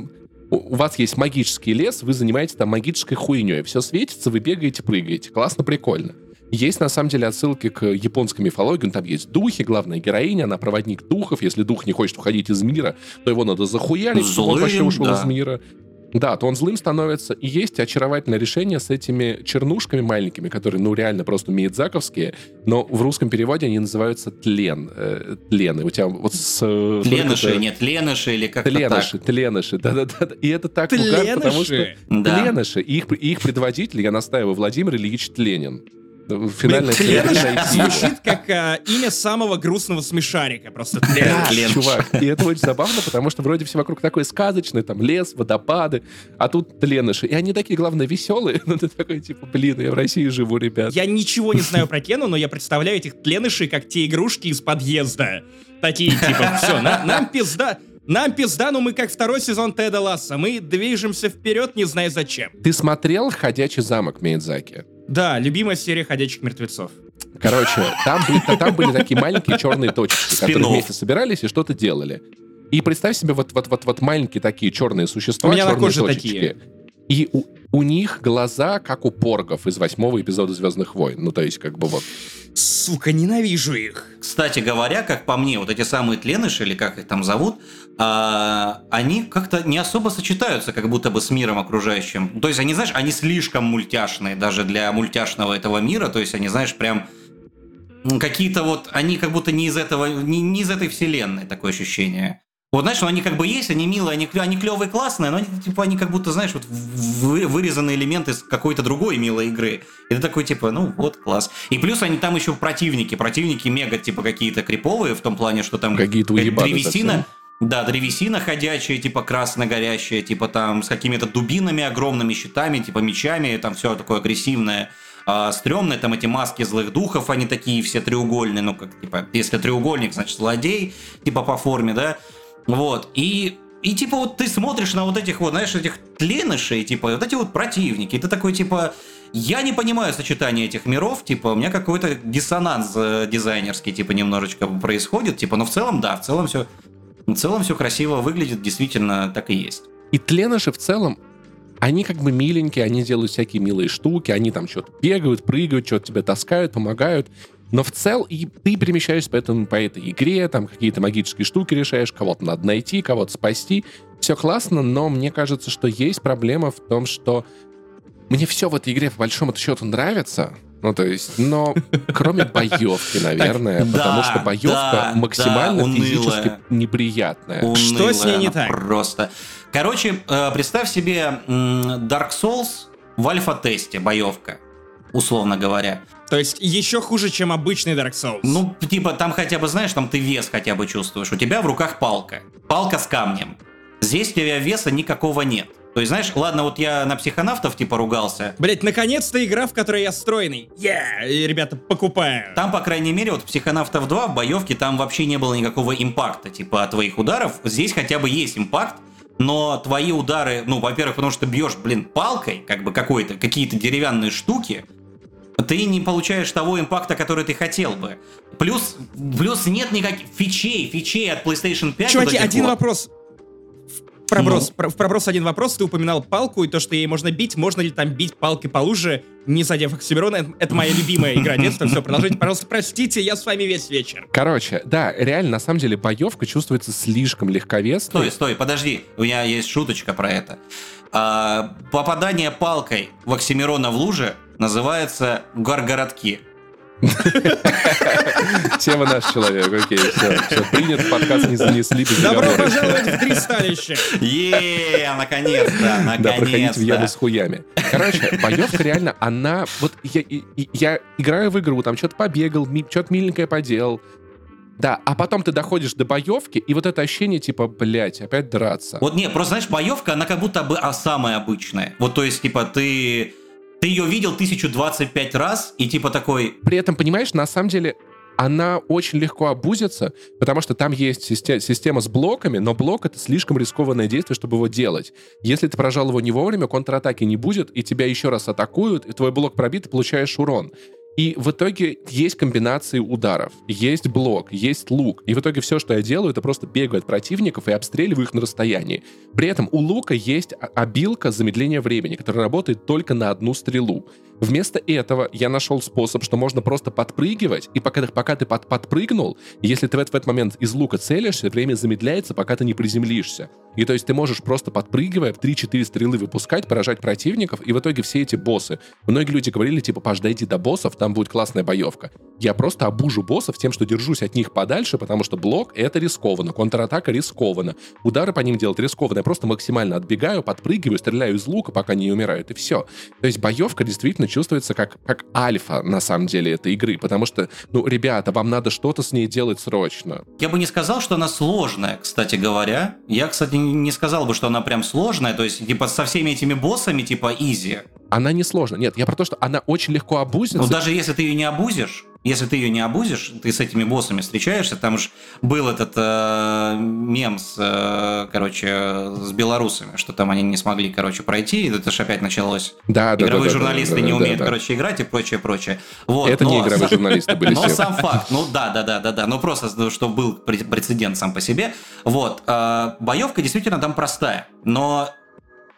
у вас есть магический лес, вы занимаетесь там магической хуйней. Все светится, вы бегаете, прыгаете. Классно, прикольно. Есть, на самом деле, отсылки к японской мифологии. Ну, Там есть духи, главная героиня, она проводник духов. Если дух не хочет уходить из мира, то его надо захуярить, чтобы он вообще Злым, ушел да. из мира. Да, то он злым становится. И есть очаровательное решение с этими чернушками маленькими, которые, ну, реально просто миядзаковские, но в русском переводе они называются тлен. э, тлены. У тебя вот с... э, Тленыши, сколько-то- нет, Леныши или как-то так. Тленыши, тленыши, да-да-да. И это так угарно, потому что... Тленыши? Да. Тленыши. И их, и их предводитель, я настаиваю, Владимир Ильич Тленин. Финальная его. (laughs) Звучит как а, имя самого грустного смешарика. Просто Да, Тленыш. Тлен. чувак. И это очень забавно, потому что вроде все вокруг такой сказочный, там лес, водопады, а тут тленыши. И они такие, главное, веселые. (laughs) Ну ты такой, типа, блин, я в России живу, ребят. Я ничего не знаю про Кену, но я представляю этих тленышей как те игрушки из подъезда. Такие, типа, все, нам пизда. Нам пизда, но мы как второй сезон Теда Ласса. Мы движемся вперед, не зная зачем. Ты смотрел «Ходячий замок» Миядзаки? Да, любимая серия «Ходячих мертвецов». Короче, там были, там были такие маленькие черные точки, которые вместе собирались и что-то делали. И представь себе вот, вот, вот, вот маленькие такие черные существа, У меня на черные коже точечки. такие. И у, у них глаза, как у поргов из восьмого эпизода «Звездных войн». Ну, то есть, как бы вот... Сука, ненавижу их. Кстати говоря, как по мне, вот эти самые тленыши, или как их там зовут, а, они как-то не особо сочетаются как будто бы с миром окружающим. То есть они, знаешь, они слишком мультяшные даже для мультяшного этого мира. То есть они, знаешь, прям какие-то вот, они как будто не из этого, не, не из этой вселенной, такое ощущение. Вот знаешь, ну, они как бы есть, они милые, они, они клевые, классные, но они, типа, они как будто, знаешь, вот вы- вырезанные элементы из какой-то другой милой игры. И ты такой, типа, ну вот, класс. И плюс они там еще противники. Противники мега, типа, какие-то криповые, в том плане, что там Какие-то древесина. совсем. Да, древесина ходячая, типа красно горящая, типа там с какими-то дубинами, огромными щитами, типа мечами, там все такое агрессивное, а, стрёмное, там эти маски злых духов, они такие все треугольные, ну как, типа, если треугольник, значит злодей, типа по форме, да, вот, и и типа вот ты смотришь на вот этих вот, знаешь, этих тленышей, типа вот эти вот противники, ты такой типа, я не понимаю сочетание этих миров, типа у меня какой-то диссонанс э, дизайнерский, типа немножечко происходит, типа, но в целом да, в целом все В целом все красиво выглядит, действительно так и есть. И тленыши в целом, они как бы миленькие, они делают всякие милые штуки, они там что-то бегают, прыгают, что-то тебе таскают, помогают. Но в целом и ты перемещаешься по, этому, по этой игре, там какие-то магические штуки решаешь, кого-то надо найти, кого-то спасти. Все классно, но мне кажется, что есть проблема в том, что мне все в этой игре по большому счету нравится, ну, то есть, но кроме боевки, наверное, Так, потому да, что боевка да, максимально да, физически унылая. неприятная. Что с ней не так? Просто. Короче, э, представь себе Dark Souls в альфа-тесте, боевка, условно говоря. То есть еще хуже, чем обычный Dark Souls. Ну, типа, там хотя бы, знаешь, там ты вес хотя бы чувствуешь. У тебя в руках палка. Палка с камнем. Здесь у тебя веса никакого нет. То есть, знаешь, ладно, вот я на психонавтов типа ругался. Блять, наконец-то игра, в которой я стройный. Я, ребята, покупаю. Там, по крайней мере, вот «Психонавтов 2» в боевке там вообще не было никакого импакта, типа, от твоих ударов. Здесь хотя бы есть импакт, но твои удары, ну, во-первых, потому что бьешь, блин, палкой, как бы какой-то, какие-то деревянные штуки, ты не получаешь того импакта, который ты хотел бы. Плюс, плюс нет никаких фичей, фичей от PlayStation 5. Чуваки, вот один вот. вопрос. В Проброс, Ну. в проброс один вопрос. Ты упоминал палку и то, что ей можно бить. Можно ли там бить палкой по луже, не задев Оксимирона? Это, это моя любимая игра детства. Все, продолжите, пожалуйста. Простите, я с вами весь вечер. Короче, да, реально, на самом деле, боевка чувствуется слишком легковесной. Стой, стой, подожди, у меня есть шуточка про это. А, попадание палкой в Оксимирона в луже называется гаргородки. (laughs) Тема наш человек, окей, все, все, принят, подкаст не занесли без Добро пожаловать в кристалище. Е, наконец-то, Да, проходите в яму наконец-то. с хуями. Короче, боевка реально, она... Вот я, я играю в игру, там что-то побегал, что-то миленькое поделал. Да, а потом ты доходишь до боевки, и вот это ощущение типа, блядь, опять драться. Вот нет, просто знаешь, боевка, она как будто бы а, самая обычная. Вот то есть, типа, ты... Ты ее видел 1025 раз, и типа такой, При этом, понимаешь, на самом деле она очень легко обузится, потому что там есть систе- система с блоками, но блок — это слишком рискованное действие, чтобы его делать. Если ты прожал его не вовремя, контратаки не будет, и тебя еще раз атакуют, и твой блок пробит, и получаешь урон. И в итоге есть комбинации ударов, есть блок, есть лук. И в итоге все, что я делаю, это просто бегаю от противников и обстреливаю их на расстоянии. При этом у лука есть обилка замедления времени, которая работает только на одну стрелу. Вместо этого я нашел способ, что можно просто подпрыгивать, и пока, пока ты под, подпрыгнул, если ты в этот, в этот момент из лука целишься, время замедляется, пока ты не приземлишься. И то есть ты можешь просто подпрыгивая в 3-4 стрелы выпускать, поражать противников, и в итоге все эти боссы. Многие люди говорили, типа, подождите до боссов, там будет классная боевка. Я просто обужу боссов тем, что держусь от них подальше, потому что блок — это рискованно, контратака рискованно, удары по ним делать рискованно. Я просто максимально отбегаю, подпрыгиваю, стреляю из лука, пока не умирают, и все. То есть боевка действительно чувствуется как, как альфа, на самом деле, этой игры, потому что, ну, ребята, вам надо что-то с ней делать срочно. Я бы не сказал, что она сложная, кстати говоря. Я, кстати, не сказал бы, что она прям сложная. То есть, типа, со всеми этими боссами, типа, изи. Она не сложная. Нет, я про то, что она очень легко обузится. Ну, даже если ты ее не обузишь, если ты ее не обузишь, ты с этими боссами встречаешься, там же был этот э, мем с, э, короче, с белорусами, что там они не смогли, короче, пройти, и это же опять началось. Да, да, Игровые да, да, журналисты да, не да, умеют, да. короче, играть и прочее, прочее. Вот, Это не но игровые сам- журналисты были но сам факт, ну да, да, да, да, да, ну просто, ну, что был пре- прецедент сам по себе. Вот, э, боевка действительно там простая, но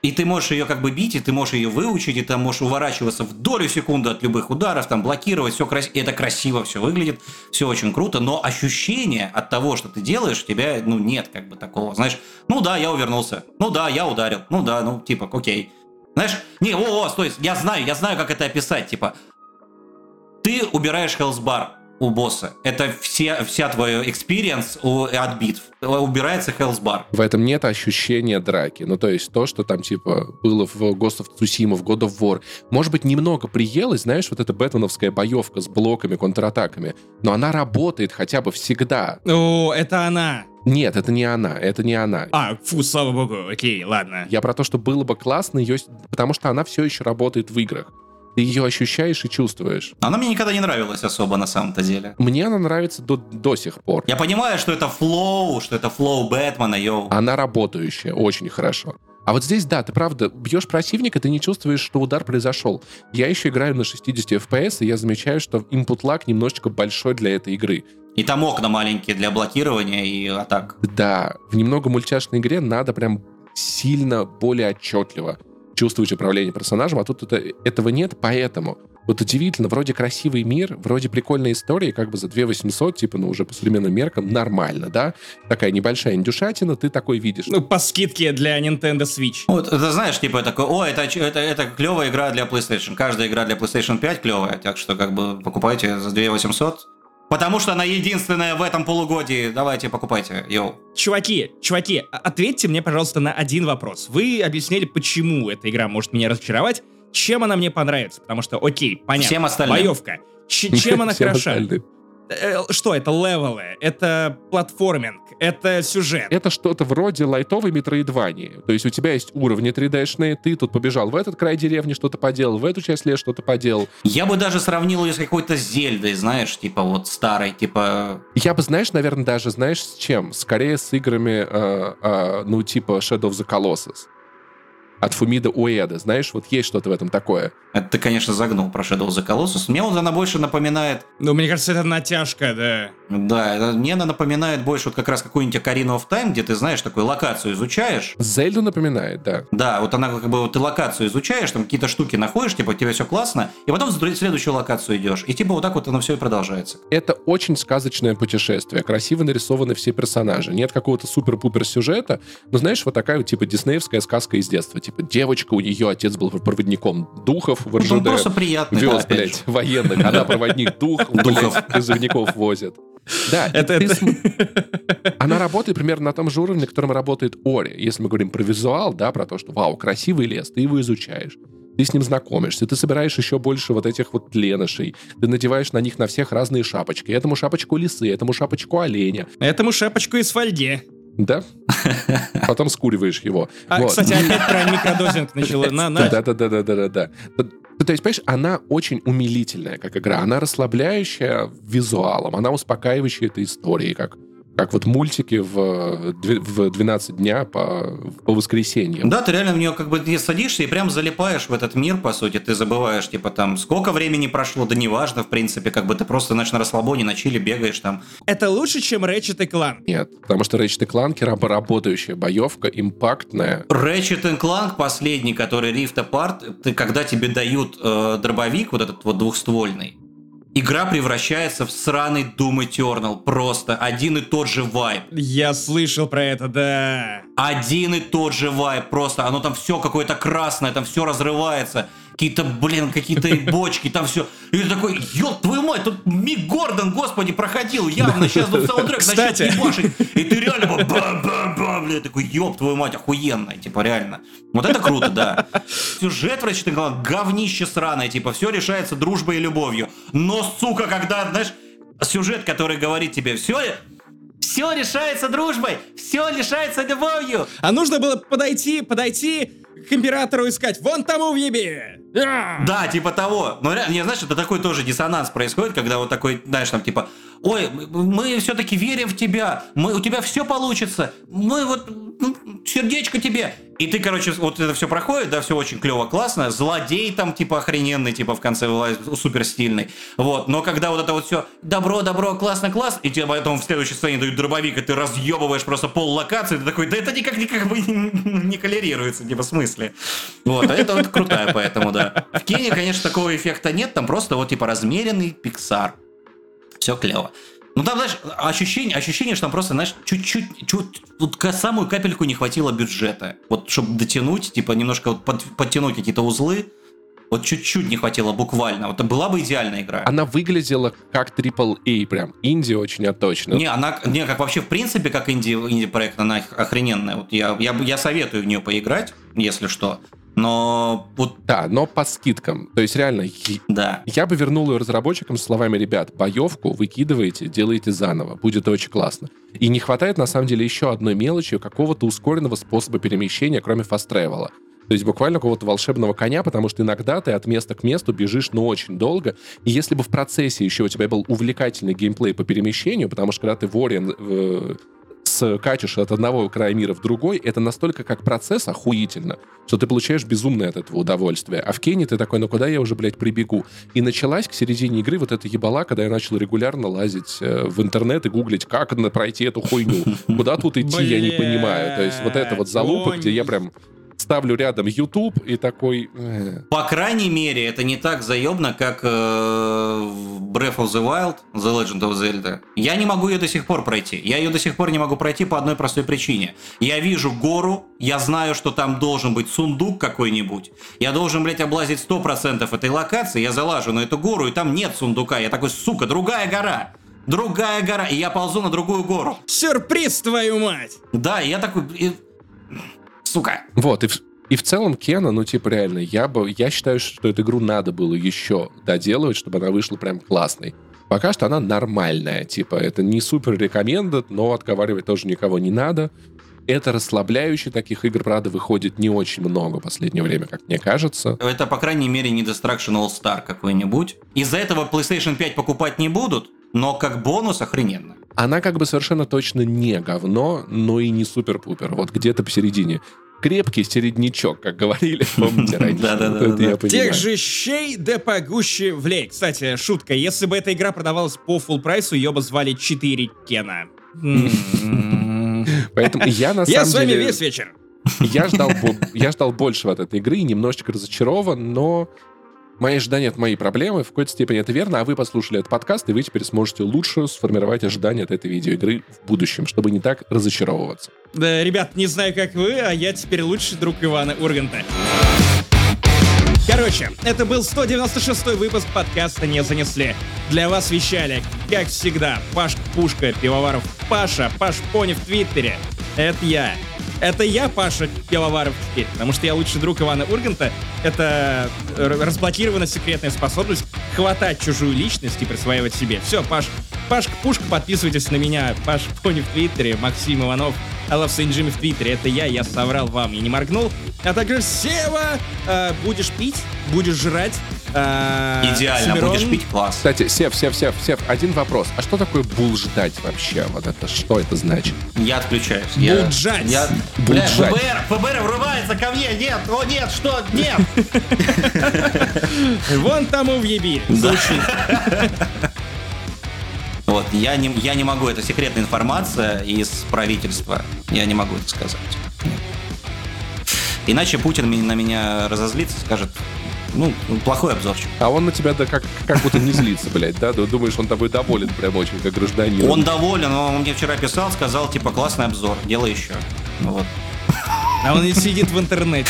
и ты можешь ее как бы бить, и ты можешь ее выучить, и ты можешь уворачиваться в долю секунды от любых ударов, там блокировать, все красиво, это красиво все выглядит, все очень круто, но ощущение от того, что ты делаешь, тебя, ну, нет как бы такого, знаешь, ну да, я увернулся, ну да, я ударил, ну да, ну типа, окей. Знаешь, не, о, о, стой, я знаю, я знаю, как это описать, типа, ты убираешь хелсбар у босса. Это все, вся твоя experience у- от битв. Убирается health bar. В этом нет ощущения драки. Ну, то есть то, что там, типа, было в Ghost of Tsushima, в God of War. Может быть, немного приелось, знаешь, вот эта бэтменовская боевка с блоками, контратаками. Но она работает хотя бы всегда. О, это она. Нет, это не она, это не она. А, фу, слава богу, окей, ладно. Я про то, что было бы классно ее... Потому что она все еще работает в играх. Ты ее ощущаешь и чувствуешь. Она мне никогда не нравилась особо на самом-то деле. Мне она нравится до, до сих пор. Я понимаю, что это flow, что это flow Бэтмена, yo. Она работающая очень хорошо. А вот здесь, да, ты правда, бьешь противника, ты не чувствуешь, что удар произошел. Я еще играю на 60 FPS, и я замечаю, что input lag немножечко большой для этой игры. И там окна маленькие для блокирования и атак. Да, в немного мультяшной игре надо прям сильно более отчетливо чувствовать управление персонажем, а тут это, этого нет, поэтому вот удивительно, вроде красивый мир, вроде прикольная история, как бы за 2 800, типа, ну, уже по современным меркам, нормально, да? Такая небольшая индюшатина, ты такой видишь. Ну, по скидке для Nintendo Switch. Вот, это знаешь, типа, такой, о, это, это, это клевая игра для PlayStation. Каждая игра для PlayStation 5 клевая, так что, как бы, покупайте за 2 800, Потому что она единственная в этом полугодии. Давайте, покупайте. Йоу. Чуваки, чуваки, а- ответьте мне, пожалуйста, на один вопрос. Вы объяснили, почему эта игра может меня разочаровать, чем она мне понравится. Потому что, окей, понятно. Всем остальным. Боевка. Ч- чем (laughs) она хороша? остальным. Э, Что это? Левелы, это платформинг, это сюжет. Это что-то вроде лайтовой метроидвании. То есть у тебя есть уровни 3D-шные, ты тут побежал в этот край деревни, что-то поделал, в эту часть леса что-то поделал. Я бы даже сравнил ее с какой-то Зельдой, знаешь, типа вот старой, типа... Я бы, знаешь, наверное, даже, знаешь, с чем? Скорее с играми, э, э, ну, типа Shadow of the Colossus. От Фумида Уэда. Знаешь, вот есть что-то в этом такое. Это ты, конечно, загнул про Shadow the Colossus. Мне вот она больше напоминает... Ну, мне кажется, это натяжка, да. Да, это- мне она напоминает больше вот как раз какую-нибудь Ocarina of Time, где ты, знаешь, такую локацию изучаешь. Зельду напоминает, да. Да, вот она как бы вот ты локацию изучаешь, там какие-то штуки находишь, типа у тебя все классно, и потом в следующую локацию идешь. И типа вот так вот оно все и продолжается. Это очень сказочное путешествие. Красиво нарисованы все персонажи. Нет какого-то супер-пупер сюжета. Но знаешь, вот такая вот типа диснеевская сказка из детства. Типа девочка, у нее отец был проводником духов в Ну, РЖД. просто приятный, да, Вез, опять блядь, военных. Она проводник (laughs) духов, Духов. призывников возит. Да, Это, это- см- она работает примерно на том же уровне, на котором работает Ори. Если мы говорим про визуал, да, про то, что, вау, красивый лес, ты его изучаешь. Ты с ним знакомишься, ты собираешь еще больше вот этих вот тленышей, ты надеваешь на них на всех разные шапочки. Этому шапочку лисы, этому шапочку оленя, Этому шапочку из фольги. Да? Потом скуриваешь его. А, Вот. кстати, опять про микродозинг начала. На, на. Да, да, да, да, да, да, да. То есть, понимаешь, она очень умилительная, как игра. Она расслабляющая визуалом, она успокаивающая этой историей, как, как вот мультики в, дв- в 12 дня по, по воскресеньям. Да, ты реально в нее как бы садишься и прям залипаешь в этот мир, по сути, ты забываешь, типа там, сколько времени прошло, да неважно, в принципе, как бы ты просто, знаешь, на расслабоне, на чиле бегаешь там. Это лучше, чем Ratchet и Clank. Нет, потому что Ratchet Clank раб- работающая боевка, импактная. Ratchet Clank последний, который Rift Apart, ты, когда тебе дают э, дробовик, вот этот вот двухствольный, игра превращается в сраный Doom Eternal. Просто один и тот же вайб. Я слышал про это, да. Один и тот же вайб. Просто оно там все какое-то красное, там все разрывается. Какие-то, блин, какие-то бочки, там все. И ты такой, ёб твою мать, тут Мик Гордон, господи, проходил, явно сейчас тут саундтрек начнет ебашить. И ты реально ба-ба-ба, блин, такой, ёб твою мать, охуенно, типа, реально. Вот это круто, да. Сюжет, врач, ты говорил, говнище сраное, типа, все решается дружбой и любовью. Но, сука, когда, знаешь, сюжет, который говорит тебе, все, все решается дружбой, все решается любовью. А нужно было подойти, подойти к императору и сказать, вон тому въеби! Да. Да, типа того. Но реально, не, знаешь, это такой тоже диссонанс происходит, когда вот такой, знаешь, там типа, ой, мы все-таки верим в тебя, мы, у тебя все получится, мы вот, ну, сердечко тебе. И ты, короче, вот это все проходит, да, все очень клево, классно. Злодей там, типа, охрененный, типа, в конце вылазит, супер стильный. Вот, но когда вот это вот все добро, добро, классно, класс, и тебе потом в следующей сцене дают дробовик, и ты разъебываешь просто пол локации, ты такой, да это никак, никак бы не коллерируется, типа, в смысле. Вот, а это вот крутая, поэтому, да. В Кене, конечно, такого эффекта нет, там просто вот, типа, размеренный Pixar. Все клево. Ну там, знаешь, ощущение, ощущение, что там просто, знаешь, чуть-чуть, чуть, вот самую капельку не хватило бюджета. Вот, чтобы дотянуть, типа, немножко вот под- подтянуть какие-то узлы, вот чуть-чуть не хватило буквально. Вот это была бы идеальная игра. Она выглядела как AAA, прям инди очень отточно. Не, она, не, как вообще, в принципе, как инди, инди-проект, она охрененная. Вот я, я, я советую в нее поиграть, если что. Но вот, Да, но по скидкам. То есть реально, да. Я бы вернул ее разработчикам с словами, ребят, боевку выкидываете, делаете заново, будет очень классно. И не хватает, на самом деле, еще одной мелочи, какого-то ускоренного способа перемещения, кроме фаст-тревела. То есть буквально какого-то волшебного коня, потому что иногда ты от места к месту бежишь, но очень долго. И если бы в процессе еще у тебя был увлекательный геймплей по перемещению, потому что когда ты в с скачешь от одного края мира в другой, это настолько как процесс охуительно, что ты получаешь безумное от этого удовольствие. А в Кене ты такой, ну куда я уже, блядь, прибегу? И началась к середине игры вот эта ебала, когда я начал регулярно лазить э, в интернет и гуглить, как пройти эту хуйню. Куда тут идти, я не понимаю. То есть вот это вот залупа, где я прям ставлю рядом YouTube и такой... э, По крайней мере, это не так заебно, как э, в Breath of the Wild, The Legend of Zelda. Я не могу ее до сих пор пройти. Я ее до сих пор не могу пройти по одной простой причине. Я вижу гору, я знаю, что там должен быть сундук какой-нибудь. Я должен, блядь, облазить 100% этой локации. Я залажу на эту гору, и там нет сундука. Я такой, сука, другая гора. Другая гора. И я ползу на другую гору. Сюрприз, твою мать! Да, я такой... Сука. Вот, и и в целом Кена, ну, типа, реально, я бы, я считаю, что эту игру надо было еще доделывать, чтобы она вышла прям классной. Пока что она нормальная, типа, это не супер рекомендат, но отговаривать тоже никого не надо. Это расслабляюще, таких игр, правда, выходит не очень много в последнее время, как мне кажется. Это, по крайней мере, не Destruction All Star какой-нибудь. Из-за этого PlayStation 5 покупать не будут, но как бонус охрененно. Она как бы совершенно точно не говно, но и не супер-пупер. Вот где-то посередине. Крепкий середнячок, как говорили, (laughs) помните раньше? Вот это я понимаю. Тех же щей да погуще влей. Кстати, шутка. Если бы эта игра продавалась по full прайсу, ее бы звали 4 Кена. (laughs) Поэтому я на Я самом с вами деле... весь вечер. Я ждал, я ждал большего от этой игры и немножечко разочарован, но мои ожидания — это мои проблемы, в какой-то степени это верно, а вы послушали этот подкаст, и вы теперь сможете лучше сформировать ожидания от этой видеоигры в будущем, чтобы не так разочаровываться. Да, ребят, не знаю, как вы, а я теперь лучший друг Ивана Урганта. Короче, это был 196 выпуск подкаста «Не занесли». Для вас вещали, как всегда, Пашка Пушка, Пивоваров Паша, Паш Пони в Твиттере. Это я. Это я, Паша Пивоваров теперь, потому что я лучший друг Ивана Урганта. Это р- разблокирована секретная способность хватать чужую личность и присваивать себе. Все, Паш, Пашка Пушка, подписывайтесь на меня. Паш Пони в Твиттере, Максим Иванов, I love Saint Jimmy в Твиттере. Это я, я соврал вам, я не моргнул. А также Сева, э, будешь пить, будешь жрать. э, Идеально, Семирон. будешь пить класс. Кстати, Сев, Сев, Сев, Сев, один вопрос. А что такое бул ждать вообще? Вот это, что это значит? Я отключаюсь. Я, Буджать. Я, бля, Буджать. ФБР, ФБР врывается ко мне. Нет, о нет, что, нет. (laughs) Вон тому въеби. Звучит. Вот, я не, я не могу, это секретная информация из правительства. Я не могу это сказать. Иначе Путин на меня разозлится, скажет, ну, плохой обзорчик. А он на тебя да как, как будто не злится, блядь, да? Ты Думаешь, он тобой доволен прям очень, как гражданин. Он доволен, он мне вчера писал, сказал, типа, классный обзор, делай еще. Вот. А он не сидит в интернете.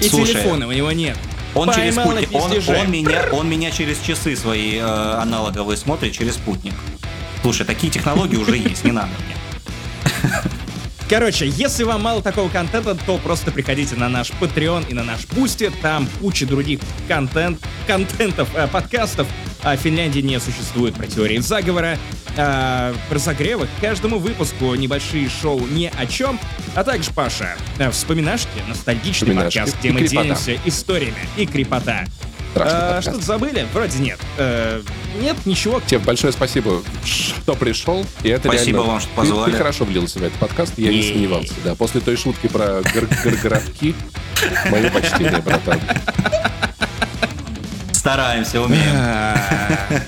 И Слушай, телефона у него нет. Он через Поймал на спутник, он, он меня, он меня через часы свои э, аналоговые смотрит через спутник. Слушай, такие технологии уже есть, не надо мне. Короче, если вам мало такого контента, то просто приходите на наш Patreon и на наш Boosty. Там куча других контент, контентов, э, подкастов. О Финляндии не существует про теории заговора. э, разогревы к каждому выпуску небольшие шоу ни о чем. А также, Паша, э, вспоминашки, ностальгичный Вспоминашки. подкаст, где И мы крипота. делимся историями и крипота. Страшный Э. Что-то забыли? Вроде нет. Э, нет, ничего. Тебе большое спасибо, что пришел. И это Спасибо реально- вам, что ты- позвали. Ты, хорошо влился в этот подкаст, я не сомневался. Да, после той шутки про гор- гор- городки, мое почтение, братан. Стараемся, умеем. (laughs)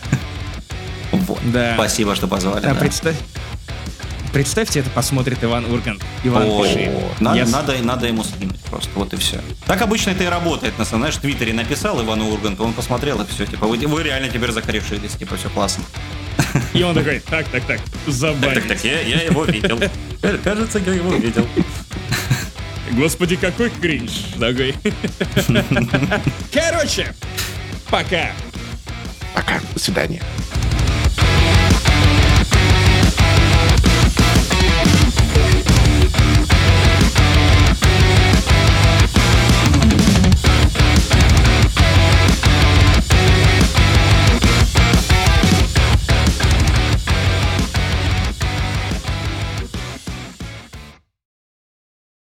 Вот. Да. Спасибо, что позвали. А да. представь, представьте, это посмотрит Иван Ургант. Иван, О, пиши. надо, с- надо, надо ему скинуть просто, вот и все. Так обычно это и работает, на самом знаешь, в Твиттере написал Ивану Урганту, он посмотрел и все, типа, вы, вы реально теперь закорешились, типа, все классно. И он такой, так, так, так, забавить. я, я его видел. Кажется, я его видел. Господи, какой кринж. Такой. Короче, пока. Пока, до свидания.